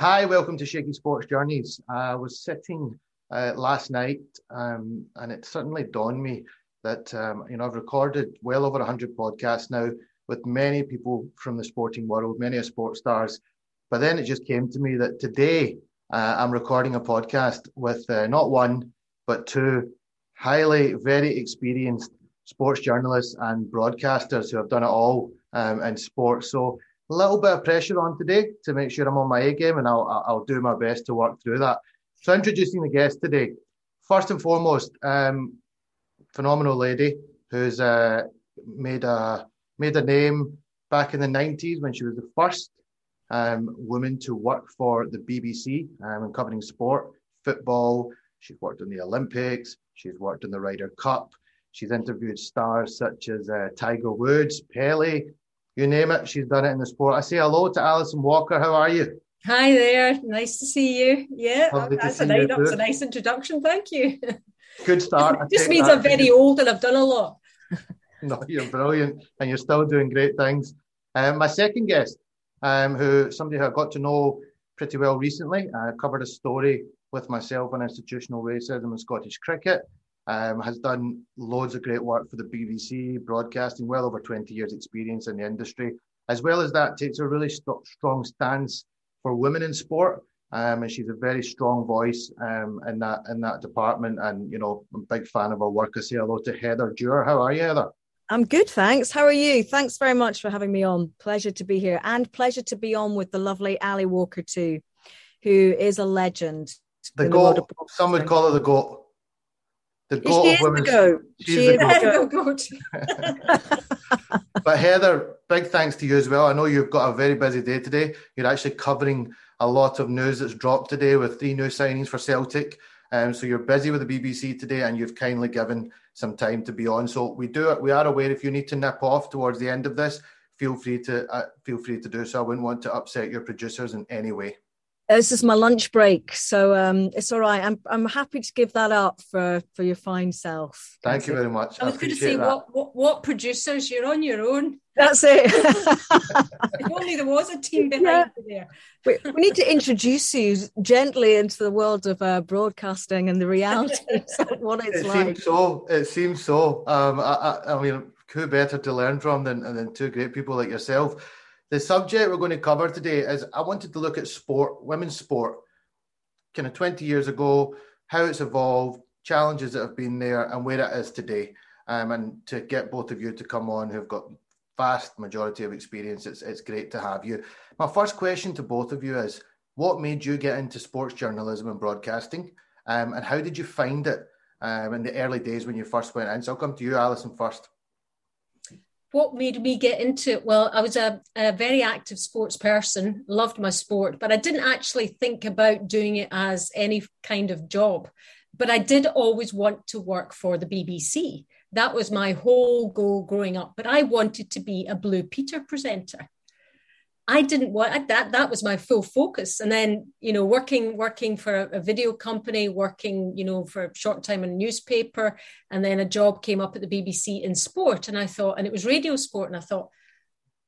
Hi, welcome to Shaky Sports Journeys. I was sitting uh, last night um, and it suddenly dawned me that um, you know I've recorded well over 100 podcasts now with many people from the sporting world, many sports stars. But then it just came to me that today uh, I'm recording a podcast with uh, not one, but two highly, very experienced sports journalists and broadcasters who have done it all um, in sports. So little bit of pressure on today to make sure I'm on my A game, and I'll, I'll do my best to work through that. So introducing the guest today, first and foremost, um, phenomenal lady who's uh, made a made a name back in the 90s when she was the first um, woman to work for the BBC um, in covering sport, football. She's worked in the Olympics. She's worked in the Ryder Cup. She's interviewed stars such as uh, Tiger Woods, Pele, you name it. She's done it in the sport. I say hello to Alison Walker. How are you? Hi there. Nice to see you. Yeah, that's a, nice, that's a nice introduction. Thank you. Good start. just means I'm very old and I've done a lot. no, you're brilliant and you're still doing great things. Um, my second guest, um, who somebody who I got to know pretty well recently, I covered a story with myself on institutional racism in Scottish cricket. Um, has done loads of great work for the BBC, broadcasting, well over 20 years' experience in the industry. As well as that, takes a really st- strong stance for women in sport. Um, and she's a very strong voice um, in that in that department. And you know, I'm a big fan of her work. I say hello to Heather Dewar. How are you, Heather? I'm good, thanks. How are you? Thanks very much for having me on. Pleasure to be here, and pleasure to be on with the lovely Ali Walker too, who is a legend. The goat. Some would call her the goat. The goat she of women. Goat. She's she the goat. goat. but Heather, big thanks to you as well. I know you've got a very busy day today. You're actually covering a lot of news that's dropped today with three new signings for Celtic. Um, so you're busy with the BBC today, and you've kindly given some time to be on. So we do it. We are aware if you need to nip off towards the end of this, feel free to uh, feel free to do so. I wouldn't want to upset your producers in any way. This is my lunch break, so um, it's all right. I'm I'm happy to give that up for for your fine self. Thank That's you it. very much. I was going to say what, what, what producers you're on your own. That's it. if only there was a team behind yeah. you there. We, we, need to introduce you gently into the world of uh, broadcasting and the reality of what it's it like. Seems so. It seems so. Um, I, I, I mean, who better to learn from than than two great people like yourself? The subject we're going to cover today is I wanted to look at sport, women's sport, kind of 20 years ago, how it's evolved, challenges that have been there, and where it is today. Um, and to get both of you to come on who've got vast majority of experience, it's, it's great to have you. My first question to both of you is what made you get into sports journalism and broadcasting? Um, and how did you find it um, in the early days when you first went in? So I'll come to you, Alison, first what made me get into it? Well, I was a, a, very active sports person, loved my sport, but I didn't actually think about doing it as any kind of job. But I did always want to work for the BBC. That was my whole goal growing up. But I wanted to be a Blue Peter presenter. I didn't want that. That was my full focus. And then, you know, working working for a, video company, working, you know, for a short time in a newspaper, and then a job came up at the BBC in sport, and I thought, and it was radio sport, and I thought,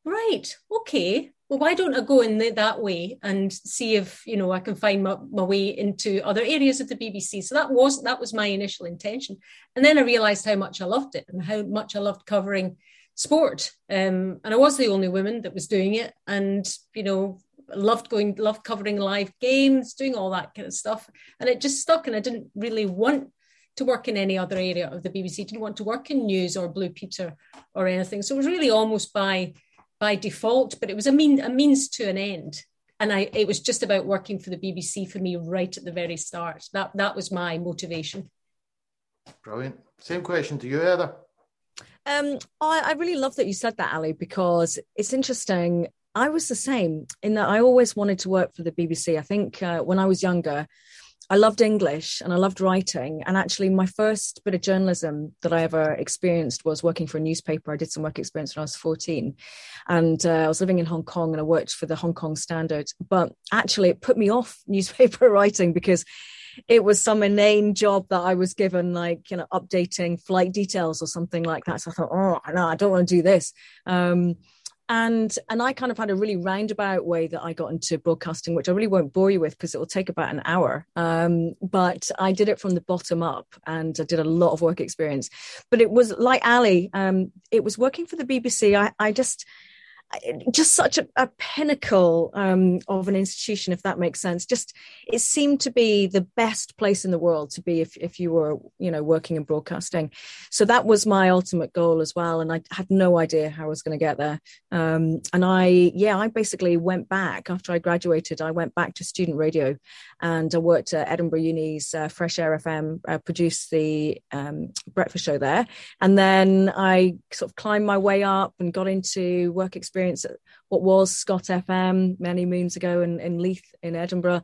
right, okay, well, why don't I go in the, that way and see if you know I can find my, my way into other areas of the BBC? So that was that was my initial intention, and then I realised how much I loved it and how much I loved covering sport. Um, and I was the only woman that was doing it. And, you know, loved going, loved covering live games, doing all that kind of stuff. And it just stuck. And I didn't really want to work in any other area of the BBC, didn't want to work in news or Blue Peter or anything. So it was really almost by by default, but it was a mean a means to an end. And I it was just about working for the BBC for me right at the very start. That that was my motivation. Brilliant. Same question to you, Heather. Um, I, I really love that you said that, Ali, because it's interesting. I was the same in that I always wanted to work for the BBC. I think uh, when I was younger, I loved English and I loved writing. And actually, my first bit of journalism that I ever experienced was working for a newspaper. I did some work experience when I was 14. And uh, I was living in Hong Kong and I worked for the Hong Kong Standard. But actually, it put me off newspaper writing because it was some inane job that I was given, like, you know, updating flight details or something like that. So I thought, oh, no, I don't want to do this. Um, and and I kind of had a really roundabout way that I got into broadcasting, which I really won't bore you with because it will take about an hour. Um, but I did it from the bottom up, and I did a lot of work experience. But it was like Ali, um, it was working for the BBC. I, I just just such a, a pinnacle um, of an institution, if that makes sense. Just it seemed to be the best place in the world to be if, if you were, you know, working in broadcasting. So that was my ultimate goal as well, and I had no idea how I was going to get there. Um, and I, yeah, I basically went back after I graduated. I went back to student radio, and I worked at Edinburgh Uni's uh, Fresh Air FM, uh, produced the um, breakfast show there, and then I sort of climbed my way up and got into work experience at what was Scot FM many moons ago in, in Leith in Edinburgh.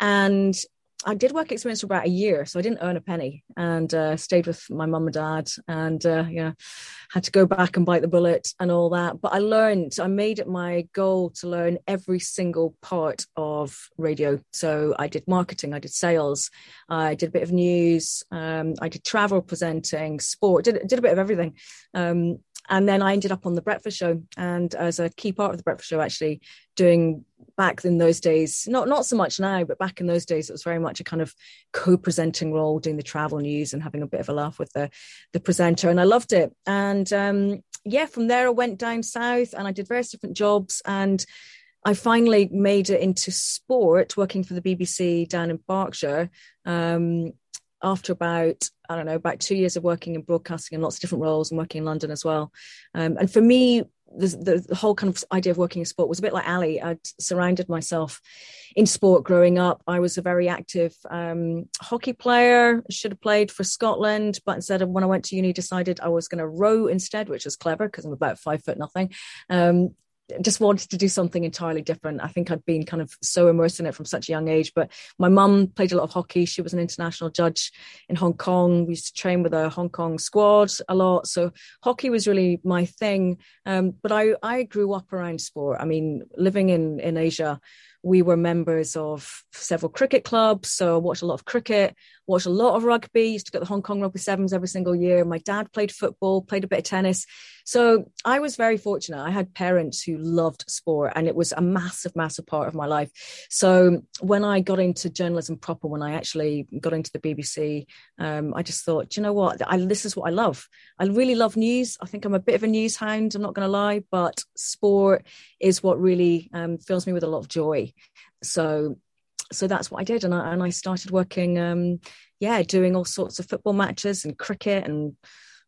And I did work experience for about a year, so I didn't earn a penny, and uh, stayed with my mum and dad, and uh, yeah, had to go back and bite the bullet and all that. But I learned, I made it my goal to learn every single part of radio. So I did marketing, I did sales, I did a bit of news, um, I did travel presenting, sport, did did a bit of everything. Um, and then I ended up on the breakfast show, and as a key part of the breakfast show, actually doing back in those days, not not so much now, but back in those days, it was very much a kind of co-presenting role, doing the travel news and having a bit of a laugh with the the presenter, and I loved it. And um, yeah, from there I went down south, and I did various different jobs, and I finally made it into sport, working for the BBC down in Berkshire. Um, after about I don't know about two years of working in broadcasting in lots of different roles and working in London as well. Um, and for me, the, the, whole kind of idea of working in sport was a bit like Ali. I'd surrounded myself in sport growing up. I was a very active um, hockey player. Should have played for Scotland, but instead of when I went to uni, decided I was going to row instead, which was clever because I'm about five foot nothing. Um, just wanted to do something entirely different. I think I'd been kind of so immersed in it from such a young age. But my mum played a lot of hockey. She was an international judge in Hong Kong. We used to train with a Hong Kong squad a lot. So hockey was really my thing. Um, but I, I grew up around sport. I mean, living in, in Asia, we were members of several cricket clubs. So I watched a lot of cricket, watched a lot of rugby, used to get the Hong Kong Rugby Sevens every single year. My dad played football, played a bit of tennis. So I was very fortunate. I had parents who loved sport and it was a massive, massive part of my life. So when I got into journalism proper, when I actually got into the BBC, um, I just thought, you know what? I, this is what I love. I really love news. I think I'm a bit of a news hound. I'm not going to lie, but sport is what really um, fills me with a lot of joy. So so that's what I did, and I and I started working, um, yeah, doing all sorts of football matches and cricket and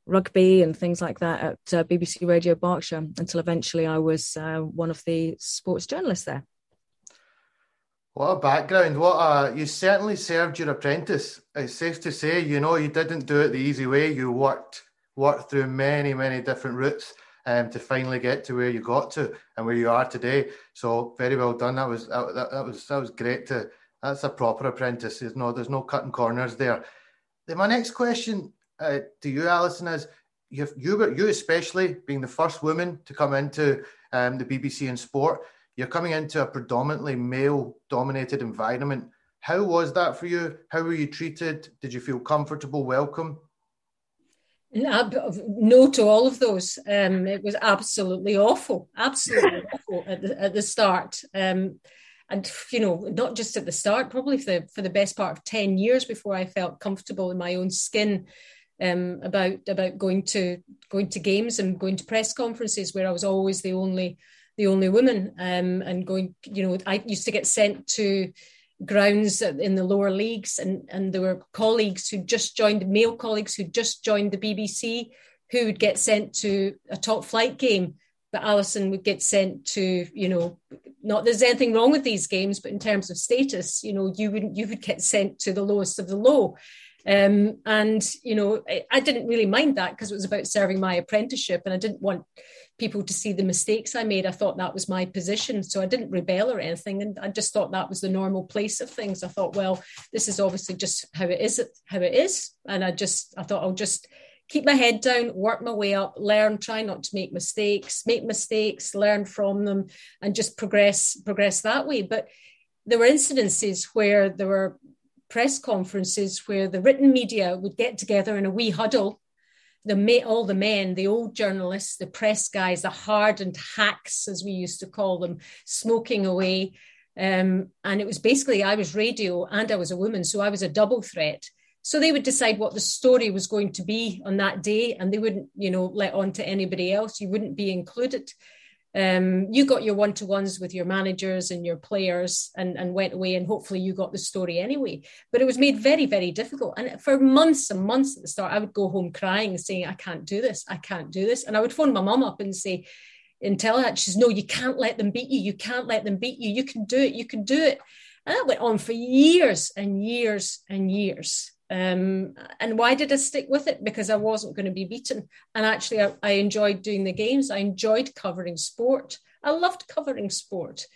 rugby and things like that at uh, BBC Radio Berkshire until eventually I was uh, one of the sports journalists there. What a background! What a you certainly served your apprentice. It's safe to say, you know, you didn't do it the easy way. You worked worked through many many different routes um, to finally get to where you got to and where you are today. So very well done. That was that, that, was that was great. To that's a proper apprentice. There's no there's no cutting corners there. Then my next question uh, to you, Alison, is you you you especially being the first woman to come into um, the BBC in sport. You're coming into a predominantly male-dominated environment. How was that for you? How were you treated? Did you feel comfortable, welcome? No to all of those. Um, it was absolutely awful, absolutely awful at the, at the start. Um, and you know, not just at the start, probably for the, for the best part of ten years before I felt comfortable in my own skin um, about about going to going to games and going to press conferences where I was always the only the only woman. Um, and going, you know, I used to get sent to grounds in the lower leagues and and there were colleagues who just joined male colleagues who just joined the BBC who would get sent to a top flight game but Alison would get sent to you know not there's anything wrong with these games but in terms of status you know you wouldn't you would get sent to the lowest of the low um, and you know I, I didn't really mind that because it was about serving my apprenticeship and I didn't want people to see the mistakes I made. I thought that was my position. So I didn't rebel or anything. And I just thought that was the normal place of things. I thought, well, this is obviously just how it is, how it is. And I just, I thought I'll just keep my head down, work my way up, learn, try not to make mistakes, make mistakes, learn from them, and just progress, progress that way. But there were incidences where there were press conferences where the written media would get together in a wee huddle the all the men, the old journalists, the press guys, the hardened hacks, as we used to call them, smoking away. Um, and it was basically I was radio and I was a woman, so I was a double threat. So they would decide what the story was going to be on that day, and they wouldn't, you know, let on to anybody else. You wouldn't be included. Um, you got your one to ones with your managers and your players and, and went away, and hopefully you got the story anyway. But it was made very, very difficult. And for months and months at the start, I would go home crying saying, I can't do this. I can't do this. And I would phone my mum up and say, and tell her, she says, No, you can't let them beat you. You can't let them beat you. You can do it. You can do it. And that went on for years and years and years. Um, and why did I stick with it? Because I wasn't going to be beaten. And actually, I, I, enjoyed doing the games. I enjoyed covering sport. I loved covering sport.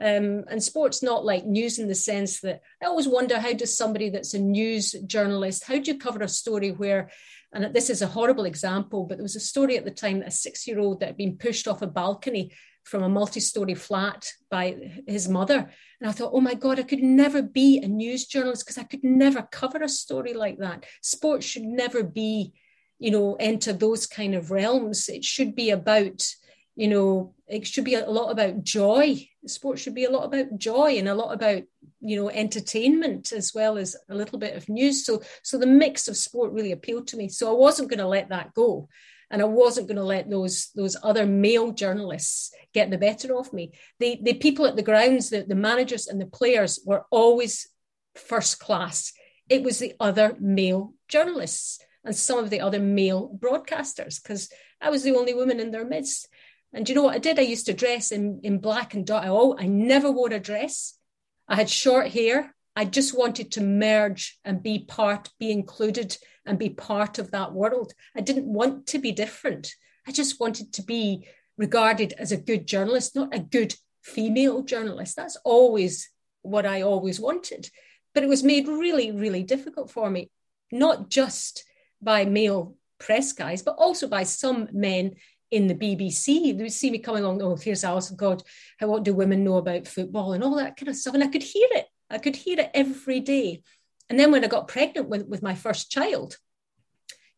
Um, and sport's not like news in the sense that I always wonder how does somebody that's a news journalist, how do you cover a story where, and this is a horrible example, but there was a story at the time that a six year old that had been pushed off a balcony from a multi-story flat by his mother. And I thought, oh my God, I could never be a news journalist because I could never cover a story like that. Sports should never be, you know, enter those kind of realms. It should be about, you know, it should be a lot about joy. Sports should be a lot about joy and a lot about, you know, entertainment as well as a little bit of news. So, so the mix of sport really appealed to me. So I wasn't going to let that go and I wasn't going to let those those other male journalists get the better of me. The the people at the grounds, the, the managers and the players were always first class. It was the other male journalists and some of the other male broadcasters because I was the only woman in their midst. And you know what I did? I used to dress in, in black and dark. Oh, I never wore a dress. I had short hair. I just wanted to merge and be part, be included and be part of that world. I didn't want to be different. I just wanted to be regarded as a good journalist, not a good female journalist. That's always what I always wanted. But it was made really, really difficult for me, not just by male press guys, but also by some men in the BBC. They would see me coming along, oh, here's Alison, God, how, what do women know about football and all that kind of stuff. And I could hear it. I could hear it every day. And then when I got pregnant with, with my first child,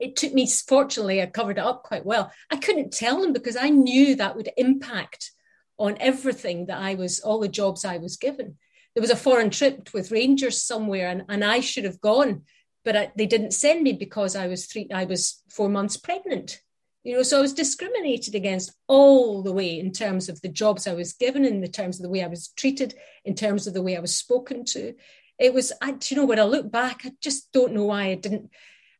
it took me, fortunately, I covered it up quite well. I couldn't tell them because I knew that would impact on everything that I was, all the jobs I was given. There was a foreign trip with Rangers somewhere, and, and I should have gone, but I, they didn't send me because I was three, I was four months pregnant. You know, so I was discriminated against all the way in terms of the jobs I was given, in the terms of the way I was treated, in terms of the way I was spoken to it was I, you know when I look back, I just don't know why I didn't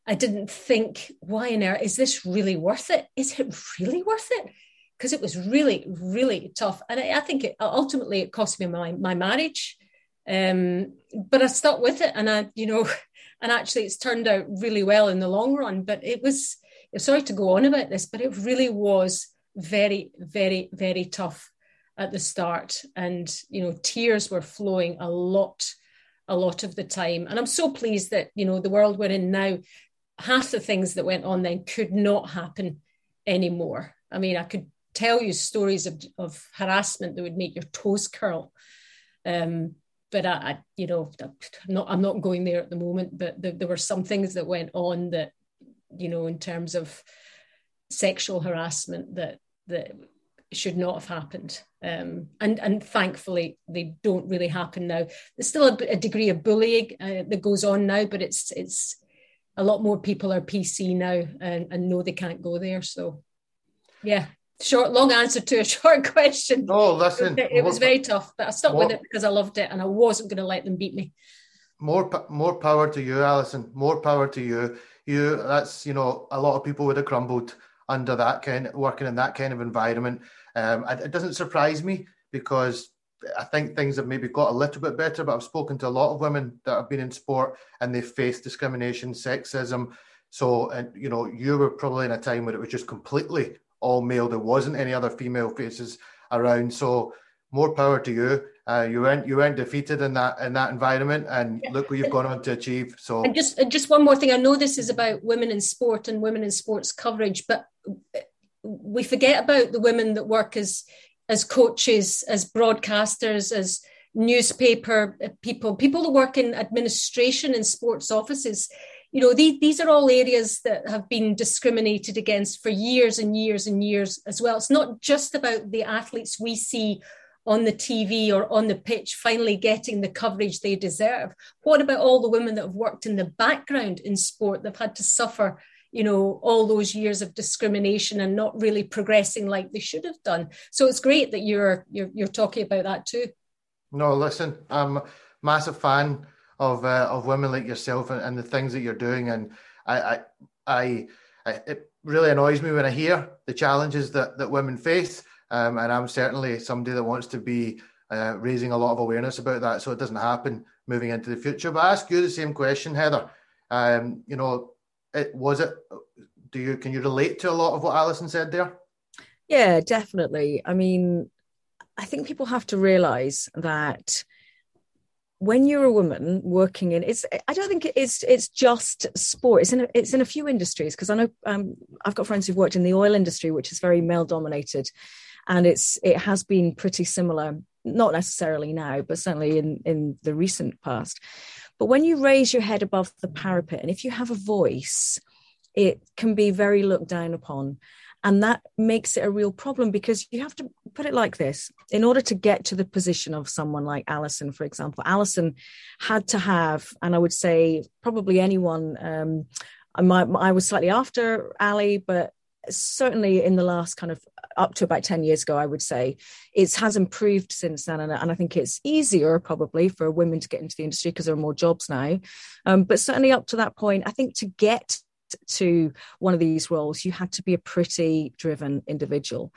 I didn't think, why on earth is this really worth it? Is it really worth it? Because it was really, really tough. And I, I, think it ultimately it cost me my, my marriage. Um, but I stuck with it and I, you know, and actually it's turned out really well in the long run. But it was, sorry to go on about this, but it really was very, very, very tough at the start. And, you know, tears were flowing a lot a lot of the time. And I'm so pleased that, you know, the world we're in now, half the things that went on then could not happen anymore. I mean, I could tell you stories of, of harassment that would make your toes curl. Um, but I, I, you know, I'm not, I'm not going there at the moment, but the, there were some things that went on that, you know, in terms of sexual harassment that, that should not have happened. Um, and and thankfully they don't really happen now. There's still a, a degree of bullying uh, that goes on now, but it's it's a lot more people are PC now and, and know they can't go there. So yeah, short long answer to a short question. Oh, listen, it, it was very tough, but I stuck more, with it because I loved it and I wasn't going to let them beat me. More more power to you, Alison. More power to you. You that's you know a lot of people would have crumbled under that kind working in that kind of environment. Um, it doesn't surprise me because I think things have maybe got a little bit better, but I've spoken to a lot of women that have been in sport and they face discrimination, sexism. So, and you know, you were probably in a time where it was just completely all male. There wasn't any other female faces around. So, more power to you. Uh, you weren't you weren't defeated in that in that environment, and yeah. look what you've gone on to achieve. So, and just just one more thing. I know this is about women in sport and women in sports coverage, but we forget about the women that work as as coaches, as broadcasters, as newspaper people, people that work in administration in sports offices. you know, these, these are all areas that have been discriminated against for years and years and years as well. It's not just about the athletes we see on the TV or on the pitch finally getting the coverage they deserve. What about all the women that have worked in the background in sport? They've had to suffer you know all those years of discrimination and not really progressing like they should have done so it's great that you're you're, you're talking about that too no listen i'm a massive fan of uh, of women like yourself and, and, the things that you're doing and I, I i i it really annoys me when i hear the challenges that that women face um, and i'm certainly somebody that wants to be uh, raising a lot of awareness about that so it doesn't happen moving into the future. But I ask you the same question heather. Um, you know it was it do you can you relate to a lot of what alison said there? Yeah definitely. I mean i think people have to realize that when you're a woman working in it's i don't think it's it's just sport. It's in a, it's in a few industries because i know um, i've got friends who've worked in the oil industry which is very male dominated and it's it has been pretty similar not necessarily now but certainly in in the recent past but when you raise your head above the parapet, and if you have a voice, it can be very looked down upon. And that makes it a real problem because you have to put it like this in order to get to the position of someone like Alison, for example, Alison had to have, and I would say probably anyone, um, I, might, I was slightly after Ali, but certainly in the last kind of up to about 10 years ago, I would say it has improved since then. And, and I think it's easier probably for women to get into the industry because there are more jobs now. Um, but certainly up to that point, I think to get to one of these roles, you had to be a pretty driven individual.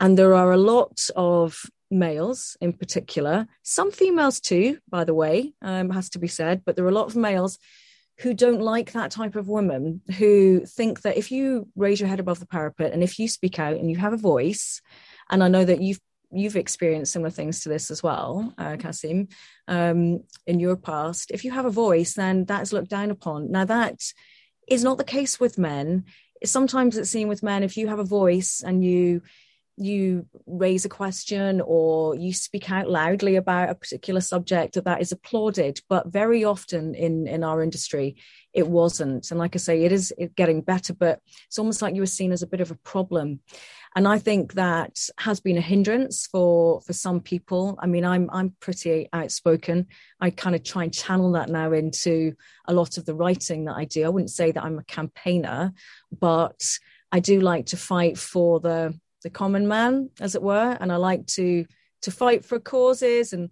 And there are a lot of males in particular, some females too, by the way, um, has to be said, but there are a lot of males who don't like that type of woman who think that if you raise your head above the parapet and if you speak out and you have a voice and i know that you've you've experienced similar things to this as well uh, kasim um, in your past if you have a voice then that's looked down upon. Now that is not the case with men. Sometimes it's seen with men if you have a voice and you you raise a question or you speak out loudly about a particular subject that is applauded but very often in in our industry it wasn't. And like i say it is getting better but it's almost like you were seen as a bit of a problem. And i think that has been a hindrance for for some people. I mean i'm i'm pretty outspoken. I kind of try and channel that now into a lot of the writing that i do. I wouldn't say that i'm a campaigner but i do like to fight for the the common man, as it were, and I like to to fight for causes and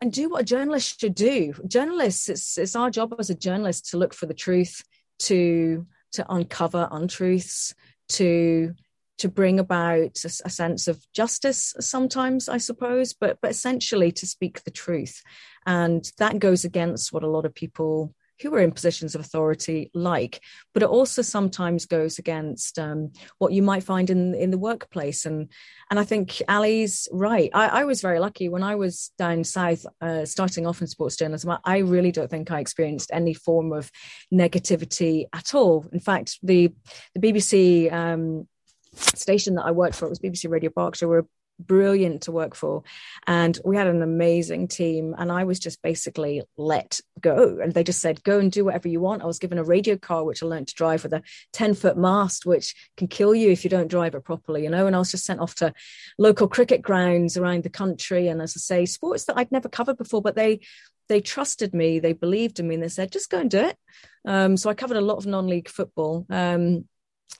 and do what a journalist should do. Journalists, it's it's our job as a journalist to look for the truth, to to uncover untruths, to to bring about a, a, sense of justice sometimes i suppose but but essentially to speak the truth and that goes against what a lot of people who are in positions of authority like but it also sometimes goes against um, what you might find in in the workplace. And and i think ali's right. I, I was very lucky when i was down south uh, starting off in sports journalism. I, really don't think i experienced any form of negativity at all. In fact the the bbc um, station that I worked for, it was BBC Radio Berkshire, brilliant to work for. And we had an amazing team. And I was just basically let go. And they just said, go and do whatever you want. I was given a radio car, which I learned to drive with a 10 foot mast, which can kill you if you don't drive it properly, you know. And I was just sent off to local cricket grounds around the country. And as I say, sports that I'd never covered before, but they, they trusted me, they believed in me, and they said, just go and do it. Um, so I covered a lot of non-league football. Um,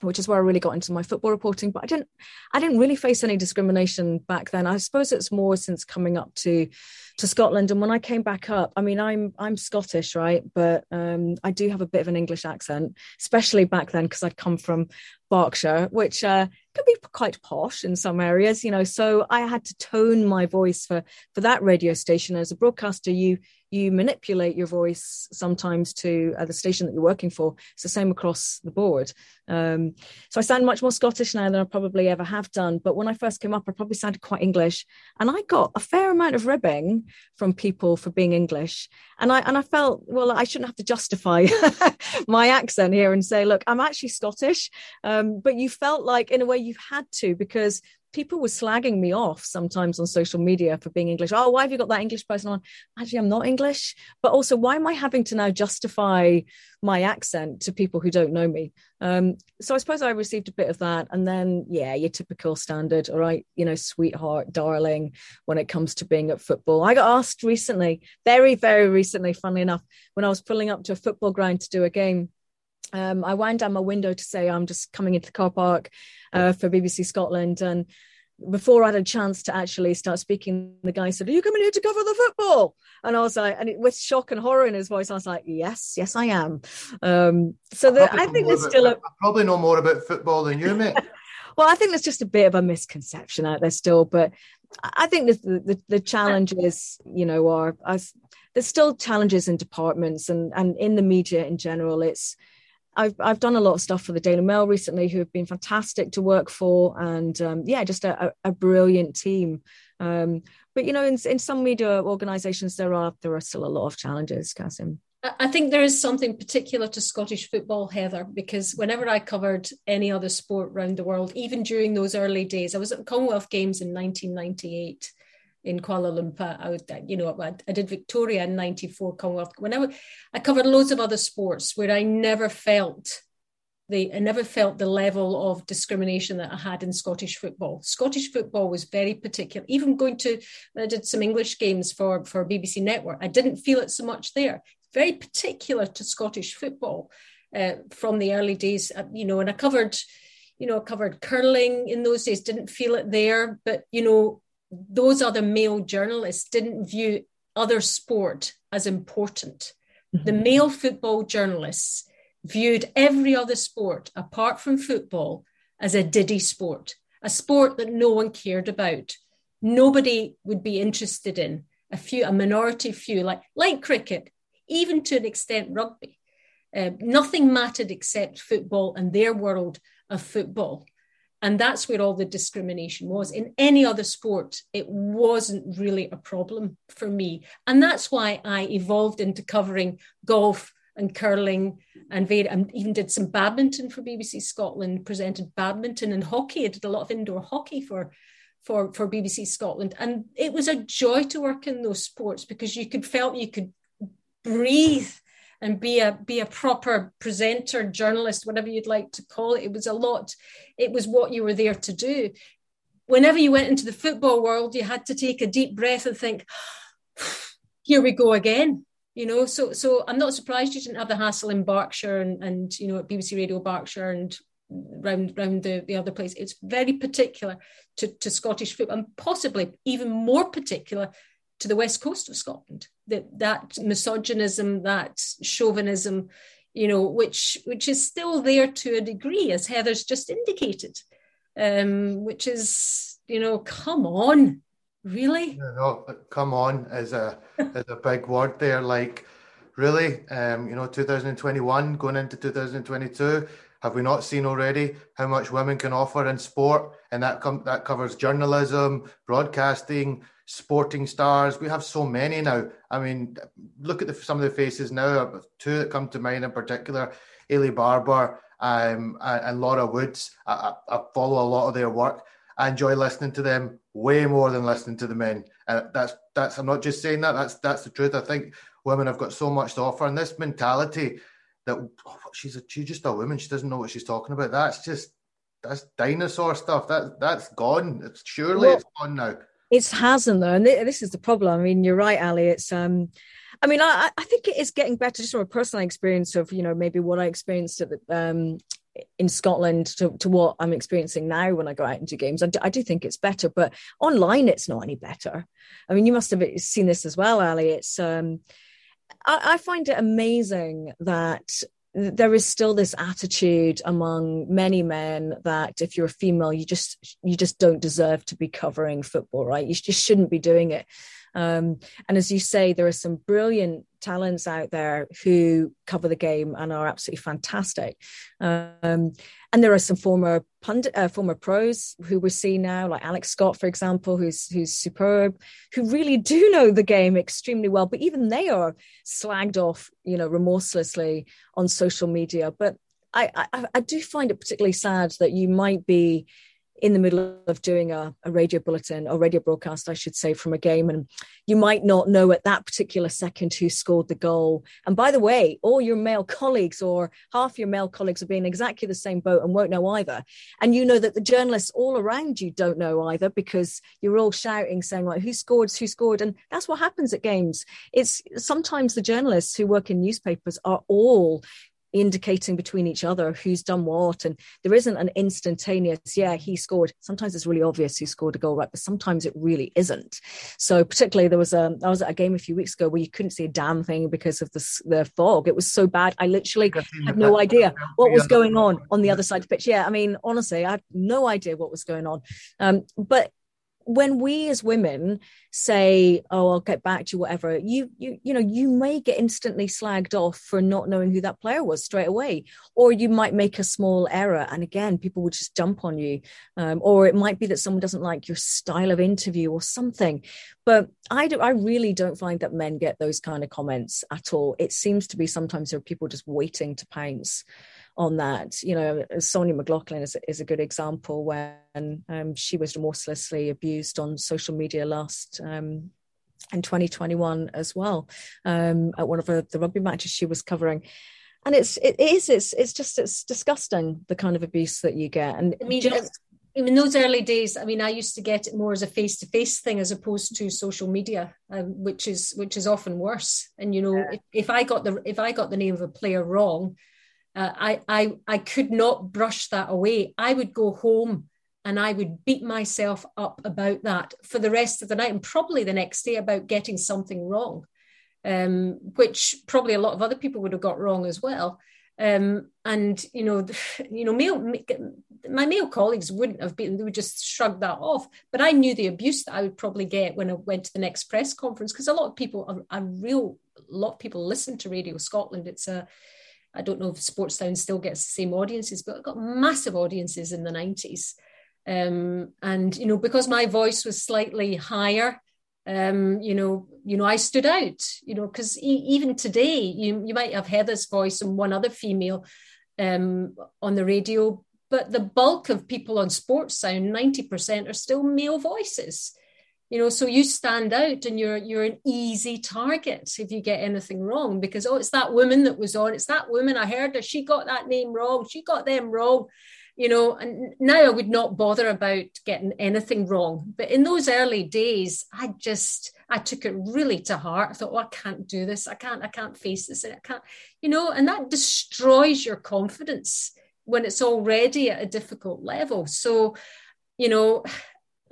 which is where I really got into my football reporting. But I didn't, I didn't really face any discrimination back then. I suppose it's more since coming up to, to Scotland. And when I came back up, I mean, I'm I'm Scottish, right? But um, I do have a bit of an English accent, especially back then because I'd come from Berkshire, which uh, can be quite posh in some areas, you know. So I had to tone my voice for for that radio station. As a broadcaster, you you manipulate your voice sometimes to uh, the station that you're working for. It's the same across the board. Um, so I sound much more Scottish now than I probably ever have done. But when I first came up, I probably sounded quite English, and I got a fair amount of ribbing from people for being English. And I and I felt well, I shouldn't have to justify my accent here and say, look, I'm actually Scottish. Um, but you felt like in a way you had to because people were slagging me off sometimes on social media for being English. Oh, why have you got that English person on? Actually, I'm not English. But also, why am I having to now justify my accent to people who don't know me? Um, so I suppose I received a bit of that. And then, yeah, your typical standard, all right, you know, sweetheart, darling, when it comes to being at football. I got asked recently, very, very recently, funnily enough, when I was pulling up to a football ground to do a game um, I wound down my window to say I'm just coming into the car park uh, for BBC Scotland. And before I had a chance to actually start speaking, the guy said, Are you coming here to cover the football? And I was like, and it, with shock and horror in his voice, I was like, Yes, yes, I am. Um, so the, I think there's still a. I probably know more about football than you, mate. well, I think there's just a bit of a misconception out there still, but I think the, the, the challenge is, you know, are, are there's still challenges in departments and, and in the media in general. It's, I've I've done a lot of stuff for the Daily Mail recently, who have been fantastic to work for, and um, yeah, just a, a, brilliant team. Um, but you know, in in some media organisations, there are there are still a lot of challenges, Kasim. I think there is something particular to Scottish football, Heather, because whenever I covered any other sport around the world, even during those early days, I was at Commonwealth Games in 1998 in Kuala Lumpur. I would, you know, I, I did Victoria in '94 Commonwealth. When I, I covered loads of other sports where I never felt the, I never felt the level of discrimination that I had in Scottish football. Scottish football was very particular. Even going to, I did some English games for for BBC Network. I didn't feel it so much there. Very particular to Scottish football uh, from the early days. Uh, you know, and I covered you know, covered curling in those days, didn't feel it there. But, you know, those other male journalists didn't view other sport as important. Mm-hmm. The male football journalists viewed every other sport apart from football as a diddy sport, a sport that no one cared about. Nobody would be interested in. A few, a minority few, like like cricket, even to an extent rugby. Uh, nothing mattered except football and their world of football. And that's where all the discrimination was. In any other sport, it wasn't really a problem for me. And that's why I evolved into covering golf and curling and, and even did some badminton for BBC Scotland, presented badminton and hockey. I did a lot of indoor hockey for, for, for BBC Scotland. And it was a joy to work in those sports because you could felt you could breathe and be a be a proper presenter journalist whatever you'd like to call it. It was a lot. It was what you were there to do. Whenever you went into the football world you had to take a deep breath and think here we go again you know? So so i'm not surprised you didn't have the hassle in berkshire and, and you know at bbc radio berkshire and round round the, the other place. It's very particular to, to scottish football and possibly even more particular to the west coast of Scotland. That that misogynism, that chauvinism, you know, which which is still there to a degree, as Heather's just indicated, um, which is you know, come on, really? No, come on is a is a big word there. Like, really, um, you know, 2021 going into 2022. Have we not seen already how much women can offer in sport? And that com- that covers journalism, broadcasting, sporting stars. We have so many now. I mean, look at the, some of the faces now. Two that come to mind in particular: Eilidh Barber um, and, and, Laura Woods. I, I, follow a lot of their work. I enjoy listening to them way more than listening to the men. And that's that's. I'm not just saying that. That's that's the truth. I think women have got so much to offer, and this mentality that oh, she's a, she's just a woman. She doesn't know what she's talking about. That's just that's dinosaur stuff. That that's gone. It's surely well, it's gone now. It hasn't though, and this is the problem. I mean, you're right, Ali. It's um, I mean, I, I think it is getting better just from a personal experience of you know maybe what I experienced at the um in Scotland to, to what I'm experiencing now when I go out into games. I do, I do, think it's better, but online it's not any better. I mean, you must have seen this as well, Ali. It's um, I, I find it amazing that there is still this attitude among many men that if you're a female you just you just don't deserve to be covering football right? You just shouldn't be doing it um, and as you say there are some brilliant talents out there who cover the game and are absolutely fantastic. Um, and there are some former pundit, uh, former pros who we see now, like Alex Scott, for example, who's who's superb, who really do know the game extremely well. But even they are slagged off, you know, remorselessly on social media. But I, I, I do find it particularly sad that you might be in the middle of doing a, a, radio bulletin or radio broadcast, I should say, from a game, and you might not know at that particular second who scored the goal. And by the way, all your male colleagues or half your male colleagues will be in exactly the same boat and won't know either. And you know that the journalists all around you don't know either because you're all shouting, saying like, "Who scored? Who scored?" And that's what happens at games. It's sometimes the journalists who work in newspapers are all indicating between each other who's done what and there isn't an instantaneous yeah he scored. Sometimes it's really obvious who scored a goal right but sometimes it really isn't. So particularly there was a i was at a game a few weeks ago where you couldn't see a damn thing because of the, the fog. It was so bad i literally had no idea what was going on on the other side of the pitch. Yeah i mean honestly i had no idea what was going on. Um, but when we as women say oh i'll get back to you whatever you you you know you may get instantly slagged off for not knowing who that player was straight away or you might make a small error and again people would just jump on you. Um, or it might be that someone doesn't like your style of interview or something. But i do i really don't find that men get those kind of comments at all. It seems to be sometimes there are people just waiting to pounce on that. You know, Sonja McLaughlan is, is a good example when um, she was remorselessly abused on social media last um, in 2021 as well um, at one of the, the rugby matches she was covering and it's it is it's it's just it's disgusting the kind of abuse that you get and I mean, just, in those early days i mean i used to get it more as a face-to-face thing as opposed to social media um, which is which is often worse and you know yeah. if, if i got the if i got the name of a player wrong uh, I, I, I could not brush that away. I would go home and I would beat myself up about that for the rest of the night and probably the next day about getting something wrong, um, which probably a lot of other people would have got wrong as well. Um, and you know, you know, male, my male colleagues wouldn't have been; they would just shrug that off. But I knew the abuse that I would probably get when I went to the next press conference because a lot of people, a, a real lot of people listen to Radio Scotland. It's a I don't know if Sports Sound still gets the same audiences, but it got massive audiences in the 90s. Um, and, you know, because my voice was slightly higher, um, you know, you know, I stood out, you know, because e- even today, you, you might have Heather's voice and one other female um, on the radio, but the bulk of people on Sports Sound, 90% are still male voices you know so you stand out and you're you're an easy target if you get anything wrong because oh it's that woman that was on it's that woman i heard her she got that name wrong she got them wrong. You know and now i would not bother about getting anything wrong. But in those early days i just i took it really to heart. I thought oh i can't do this. I can't i can't face this. I can't you know and that destroys your confidence when it's already at a difficult level. So you know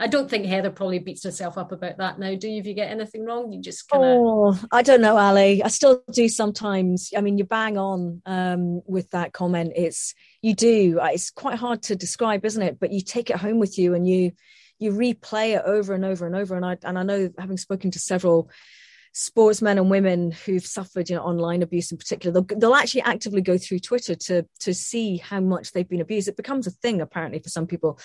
I don't think Heather probably beats herself up about that now. Do you? If you get anything wrong, you just kind of. Oh, I don't know, Ali. I still do sometimes. I mean, you bang on um, with that comment. It's you do. Uh, it's quite hard to describe, isn't it? But you take it home with you and you you replay it over and over and over. And I and I know, having spoken to several sportsmen and women who've suffered you know, online abuse in particular they'll, they'll actually actively go through twitter to to see how much they've been abused it becomes a thing apparently for some people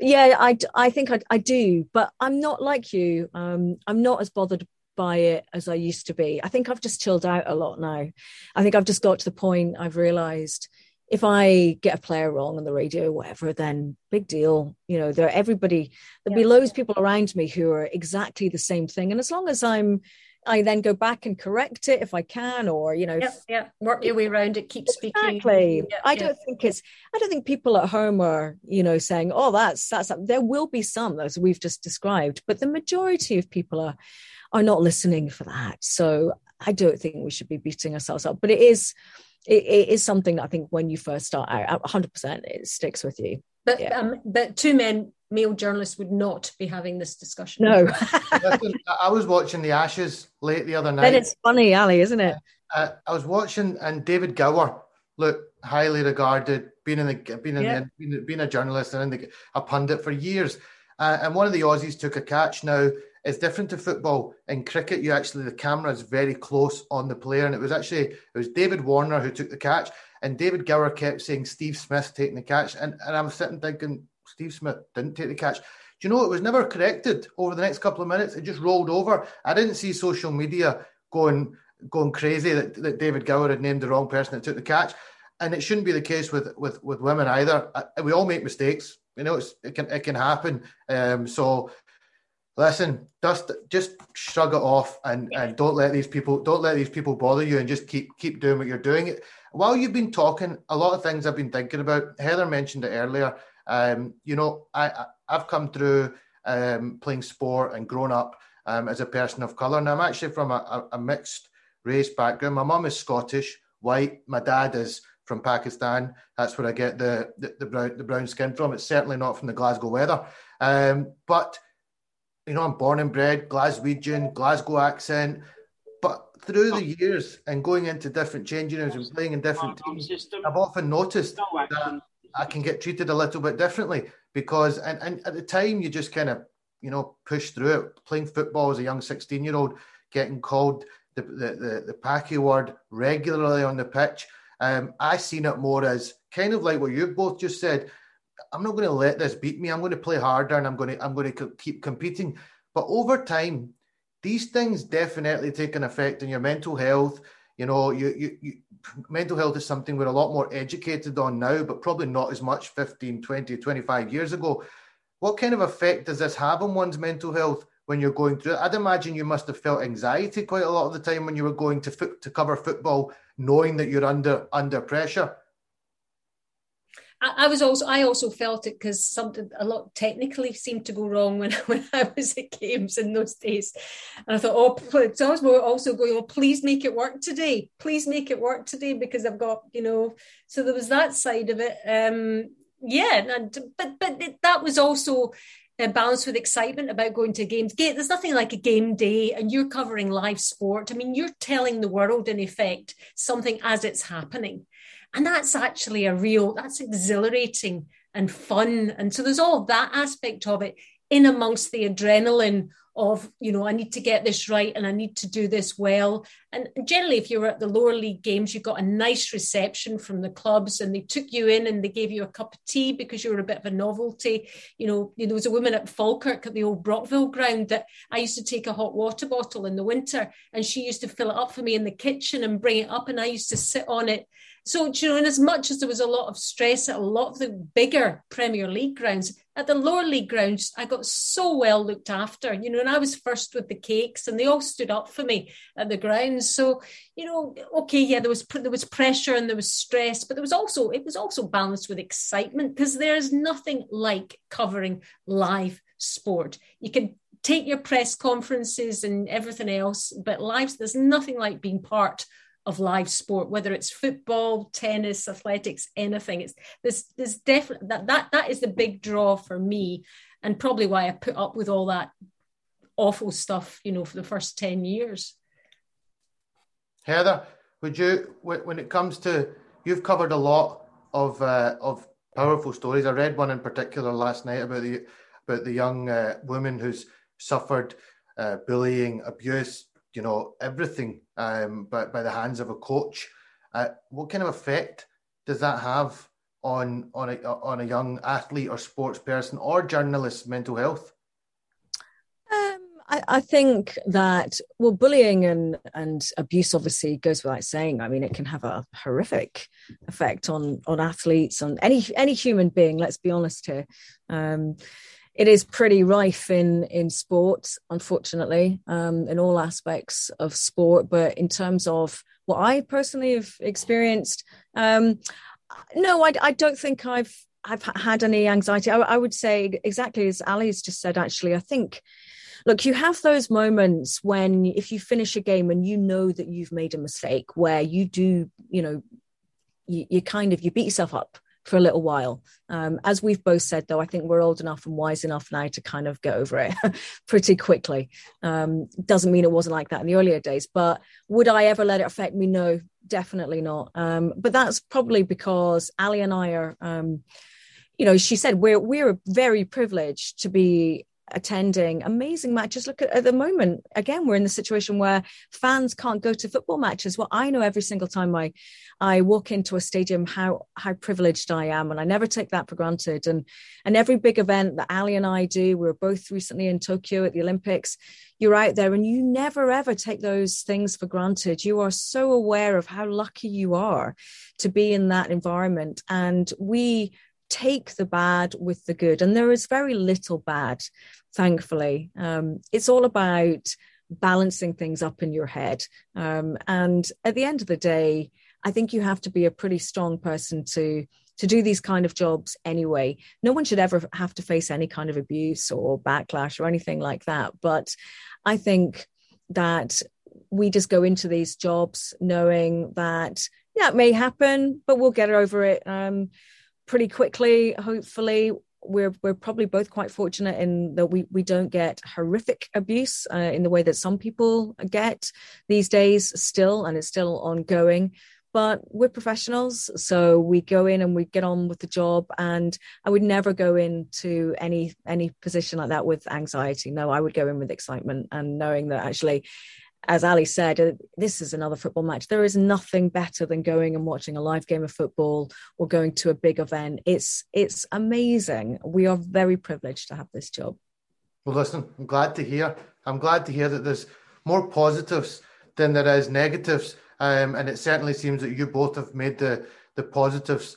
yeah i i think i, I do but i'm not like you um, i'm not as bothered by it as i used to be i think i've just chilled out a lot now i think i've just got to the point i've realized if I get a player wrong on the radio or whatever, then big deal. You know, there everybody there'll yeah. be loads of people around me who are exactly the same thing. And as long as I'm I then go back and correct it if I can, or you know, yeah, work your way around it, keep exactly. speaking. Exactly. I don't think it's. I don't think people at home are, you know, saying, "Oh, that's that's." There will be some, as we've just described, but the majority of people are are not listening for that. So I don't think we should be beating ourselves up. But it is, it, it is something that I think when you first start out, 100, percent it sticks with you. But yeah. um, but two men male journalists would not be having this discussion. No. I was watching the Ashes late the other night. Then it's funny, Ali, isn't it? Uh, I was watching, and David Gower, look, highly regarded, being in the being in yeah. the, being, a journalist and in the, a pundit for years. Uh, and one of the Aussies took a catch. Now it's different to football. In cricket, you actually the camera is very close on the player, and it was actually it was David Warner who took the catch, and David Gower kept saying Steve Smith taking the catch, and and I'm sitting thinking Steve Smith didn't take the catch. Do you know it was never corrected over the next couple of minutes? It just rolled over. I didn't see social media going going crazy that, that David Gower had named the wrong person that took the catch. And it shouldn't be the case with with with women either. We all make mistakes. you know, it can it can happen. Um, so listen, just just shrug it off and, and don't let these people don't let these people bother you and just keep keep doing what you're doing. While you've been talking, a lot of things I've been thinking about. Heather mentioned it earlier. Um, you know, I, I have come through um, playing sport and grown up um, as a person of colour, and I'm actually from a, a mixed race background. My mum is Scottish, white. My dad is from Pakistan. That's where I get the, the, the brown the brown skin from. It's certainly not from the Glasgow weather, um, but you know, I'm born and bred Glaswegian, Glasgow accent. But through the years and going into different changing rooms and playing in different teams, I've often noticed that I can get treated a little bit differently because, and, and at the time, you just kind of, you know, push through it. Playing football as a young 16 year old, getting called the, the, the, the Paki word regularly on the pitch. Um, I seen it more as kind of like what you both just said. I'm not going to let this beat me. I'm going to play harder and I'm going to I'm going to keep competing. But over time, these things definitely take an effect on your mental health. You know, you, you, you mental health is something we're a lot more educated on now, but probably not as much 15, 20, 25 years ago. What kind of effect does this have on one's mental health when you're going through it? I'd imagine you must have felt anxiety quite a lot of the time when you were going to to cover football, knowing that you're under under pressure. I, was also I also felt it because something a lot technically seemed to go wrong when when I was at games in those days, and I thought, oh, it's always also going, oh, please make it work today, please make it work today because I've got you know. So there was that side of it. Um, yeah, and but but that was also uh, balanced with excitement about going to games. There's nothing like a game day, and you're covering live sport. I mean, you're telling the world, in effect, something as it's happening. And that's actually a real, that's exhilarating and fun. And so there's all that aspect of it in amongst the adrenaline of you know i need to get this right and i need to do this well and generally if you were at the lower league games you got a nice reception from the clubs and they took you in and they gave you a cup of tea because you were a bit of a novelty you know there was a woman at falkirk at the old brockville ground that i used to take a hot water bottle in the winter and she used to fill it up for me in the kitchen and bring it up and i used to sit on it so, you know, in as much as there was a lot of stress at a lot of the bigger Premier League grounds, at the lower league grounds, I got so well looked after, you know, and I was first with the cakes and they all stood up for me at the grounds. So, you know, okay, yeah, there was there was pressure and there was stress, but there was also it was also balanced with excitement because there is nothing like covering live sport. You can take your press conferences and everything else, but live, there's nothing like being part of live sport, whether it's football, tennis, athletics, anything. It's this there's definitely that that that is the big draw for me, and probably why I put up with all that awful stuff, you know, for the first 10 years. Heather, would you when it comes to you've covered a lot of uh, of powerful stories. I read one in particular last night about the about the young uh, woman who's suffered uh, bullying, abuse, you know, everything um, by, by the hands of a coach. Uh, what kind of effect does that have on on a, on a young athlete or sports person or journalist's mental health? Um, I, I, think that well, bullying and and abuse obviously goes without saying. I mean, it can have a horrific effect on on athletes, on any any human being. Let's be honest here. Um, it is pretty rife in in sports, unfortunately, um, in all aspects of sport. But in terms of what I personally have experienced, um, no, I, I, don't think I've I've had any anxiety. I, I would say exactly as Ali's just said. Actually, I think look, you have those moments when if you finish a game and you know that you've made a mistake, where you do, you know, you, you kind of you beat yourself up for a little while. Um, as we've both said, though, I think we're old enough and wise enough now to kind of get over it pretty quickly. Um, doesn't mean it wasn't like that in the earlier days, but would I ever let it affect me? No, definitely not. Um, but that's probably because Ali and I are. Um, you know, she said we're we're very privileged to be attending amazing matches. Look at, at the moment, again, we're in the situation where fans can't go to football matches. Well, I know every single time I, I walk into a stadium how how privileged I am, and I never take that for granted. And and every big event that Ali and I do, we were both recently in Tokyo at the Olympics. You're out there, and you never ever take those things for granted. You are so aware of how lucky you are to be in that environment, and we take the bad with the good. And there is very little bad, thankfully. Um, it's all about balancing things up in your head. Um, and at the end of the day, I think you have to be a pretty strong person to to do these kind of jobs anyway. No one should ever have to face any kind of abuse or backlash or anything like that. But I think that we just go into these jobs knowing that yeah, it may happen, but we'll get over it um, pretty quickly. Hopefully, we're we're probably both quite fortunate in that we we don't get horrific abuse uh, in the way that some people get these days still, and it's still ongoing. But we're professionals, so we go in and we get on with the job. And I would never go into any any position like that with anxiety. No, I would go in with excitement and knowing that actually as Ali said, uh, this is another football match. There is nothing better than going and watching a live game of football or going to a big event. It's it's amazing. We are very privileged to have this job. Well, listen, I'm glad to hear. I'm glad to hear that there's more positives than there is negatives, um, and it certainly seems that you both have made the the positives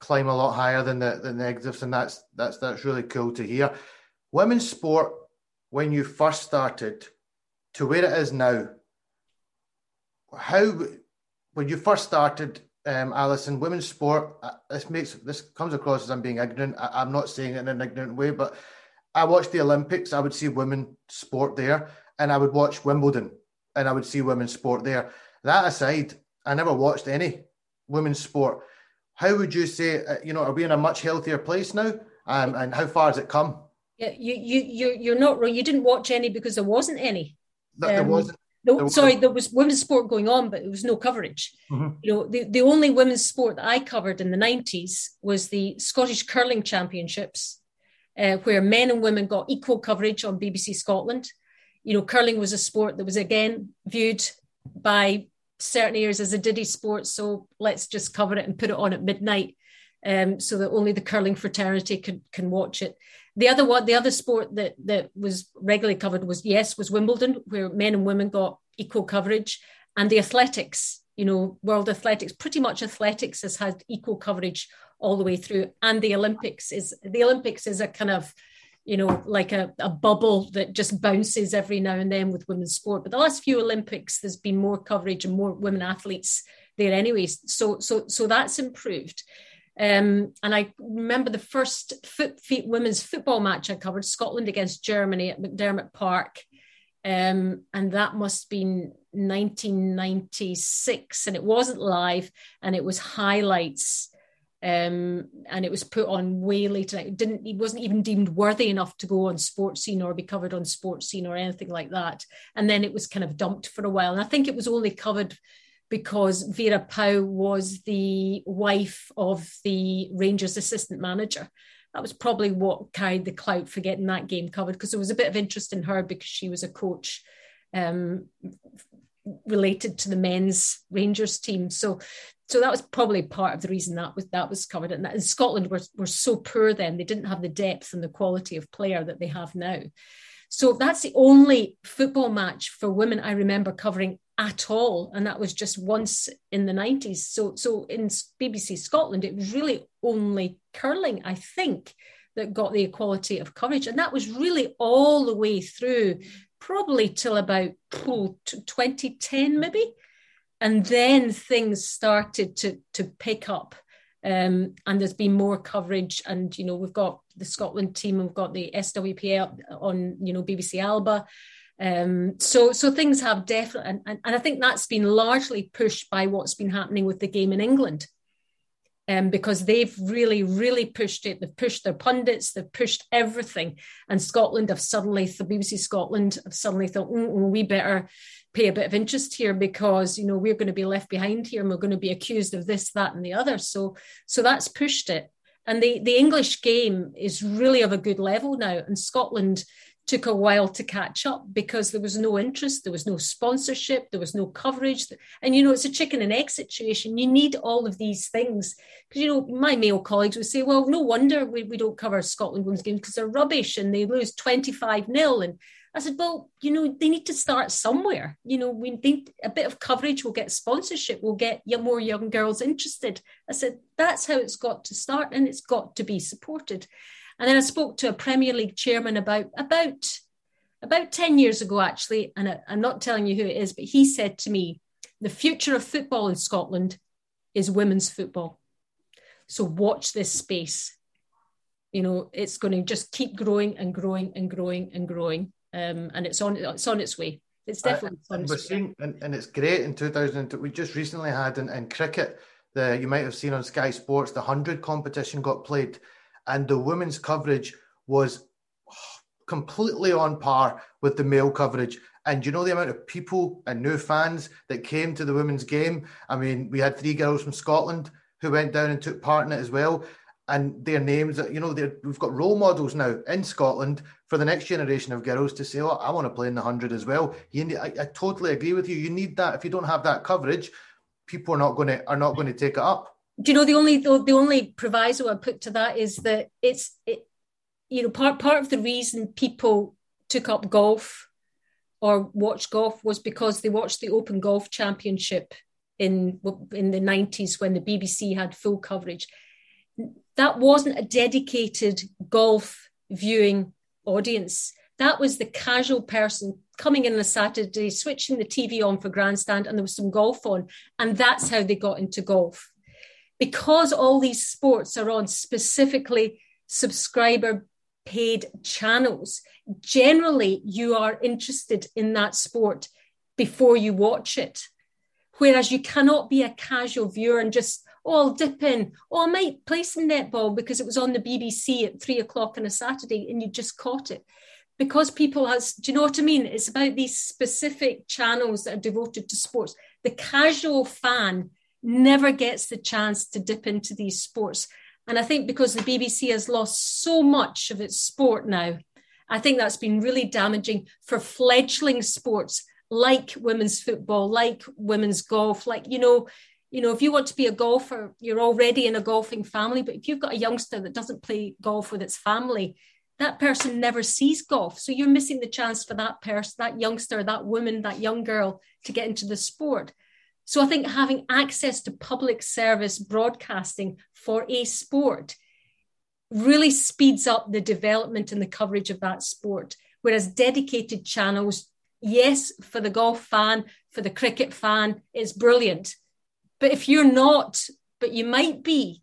climb a lot higher than the, the negatives, and that's that's that's really cool to hear. Women's sport, when you first started to where it is now, how when you first started, um, Alison, women's sport, uh, this makes this comes across as I'm being ignorant. I, am not saying it in an ignorant way, but I watched the Olympics. I would see women sport there, and I would watch Wimbledon, and I would see women's sport there. That aside, I never watched any women's sport. How would you say, uh, you know, are we in a much healthier place now? Um, and how far has it come? Yeah, you you you you're not wrong. You didn't watch any because there wasn't any. That, there um, wasn't. No, sorry, there was women's sport going on, but there was no coverage. Mm-hmm. You know, the, the only women's sport that I covered in the 90s was the Scottish Curling Championships, uh, where men and women got equal coverage on BBC Scotland. You know, curling was a sport that was again viewed by certain areas as a diddy sport. So let's just cover it and put it on at midnight um, so that only the curling fraternity can, can watch it the other one, the other sport that that was regularly covered was yes, was Wimbledon, where men and women got equal coverage, and the athletics, you know, world athletics, pretty much athletics has had equal coverage all the way through, and the Olympics is the Olympics is a kind of you know, like a, a bubble that just bounces every now and then with women's sport. But the last few Olympics, there's been more coverage and more women athletes there, anyways. So, so, so that's improved. Um, and I remember the first foot, feet, women's football match I covered, Scotland against Germany at McDiarmid Park. Um, and that must have been 1996. And it wasn't live and it was highlights. Um, and it was put on way later. It didn't. It wasn't even deemed worthy enough to go on Sports Scene or be covered on Sports Scene or anything like that. And then it was kind of dumped for a while. And I think it was only covered because Vera Pauw was the wife of the Rangers assistant manager. That was probably what carried the clout for getting that game covered because there was a bit of interest in her because she was a coach um, related to the men's Rangers team. So, so that was probably part of the reason that was that was covered. And, that, and Scotland were were so poor then; they didn't have the depth and the quality of player that they have now. So that's the only football match for women I remember covering at all and that was just once in the 90s so so in bbc scotland it was really only curling i think that got the equality of coverage and that was really all the way through probably till about oh, 2010 maybe. And then things started to to pick up um, and there's been more coverage and you know we've got the scotland team we've got the swpl on you know bbc alba um, so, so things have definitely, and, and, and, I think that's been largely pushed by what's been happening with the game in England, um, because they've really, really pushed it. They've pushed their pundits, they've pushed everything, and Scotland have suddenly, the BBC Scotland have suddenly thought, mm, we better pay a bit of interest here because you know we're going to be left behind here, and we're going to be accused of this, that, and the other. So, so that's pushed it. And the, the English game is really of a good level now. And Scotland took a while to catch up because there was no interest, there was no sponsorship, there was no coverage. And, you know, it's a chicken and egg situation. You need all of these things. Because, you know, my male colleagues would say, well, no wonder we, we don't cover Scotland women's games because they're rubbish and they lose 25 nil. And I said, well, you know, they need to start somewhere. You know, we need a bit of coverage. We'll get sponsorship. We'll get more young girls interested. I said, that's how it's got to start, and it's got to be supported. And then I spoke to a Premier League chairman about about about ten years ago, actually, and I, I'm not telling you who it is, but he said to me, the future of football in Scotland is women's football. So watch this space. You know, it's going to just keep growing and growing and growing and growing um, and it's on it's on its way. It's definitely I, we're seeing, and, and it's great in 2000. We just recently had in, in cricket the you might have seen on Sky Sports the hundred competition got played, and the women's coverage was completely on par with the male coverage. And you know the amount of people and new fans that came to the women's game. I mean, we had three girls from Scotland who went down and took part in it as well and their names you know we've got role models now in Scotland for the next generation of girls to say oh I want to play in the 100 as well. You need, I, I, totally agree with you. You need that. If you don't have that coverage people are not going to are not going to take it up. Do you know the only the, the only proviso I put to that is that it's it you know part part of the reason people took up golf or watched golf was because they watched the Open Golf Championship in in the 90s when the BBC had full coverage that wasn't a dedicated golf viewing audience. That was the casual person coming in on a Saturday, switching the TV on for grandstand, and there was some golf on. And that's how they got into golf. Because all these sports are on specifically subscriber paid channels, generally you are interested in that sport before you watch it. Whereas you cannot be a casual viewer and just oh, I'll dip in. Oh, I might play some netball because it was on the BBC at three o'clock on a Saturday and you just caught it. Because people has, do you know what I mean? It's about these specific channels that are devoted to sports. The casual fan never gets the chance to dip into these sports. And I think because the BBC has lost so much of its sport now, I think that's been really damaging for fledgling sports like women's football, like women's golf, like, you know, you know, if you want to be a golfer, you're already in a golfing family. But if you've got a youngster that doesn't play golf with its family, that person never sees golf. So you're missing the chance for that person, that youngster, that woman, that young girl to get into the sport. So I think having access to public service broadcasting for a sport really speeds up the development and the coverage of that sport. Whereas dedicated channels, yes, for the golf fan, for the cricket fan, is brilliant but if you're not, but you might be,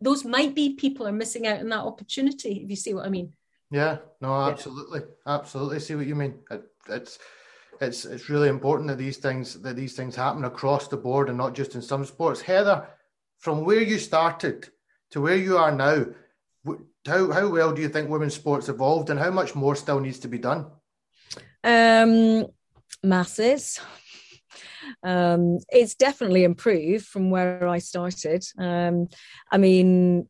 those might be people are missing out on that opportunity, if you see what I mean. Yeah, no, absolutely. Yeah. Absolutely see what you mean. It, it's it's it's really important that these things that these things happen across the board and not just in some sports. Heather, from where you started to where you are now, how how well do you think women's sports evolved and how much more still needs to be done? Um masses um, it's definitely improved from where I started. Um, I mean,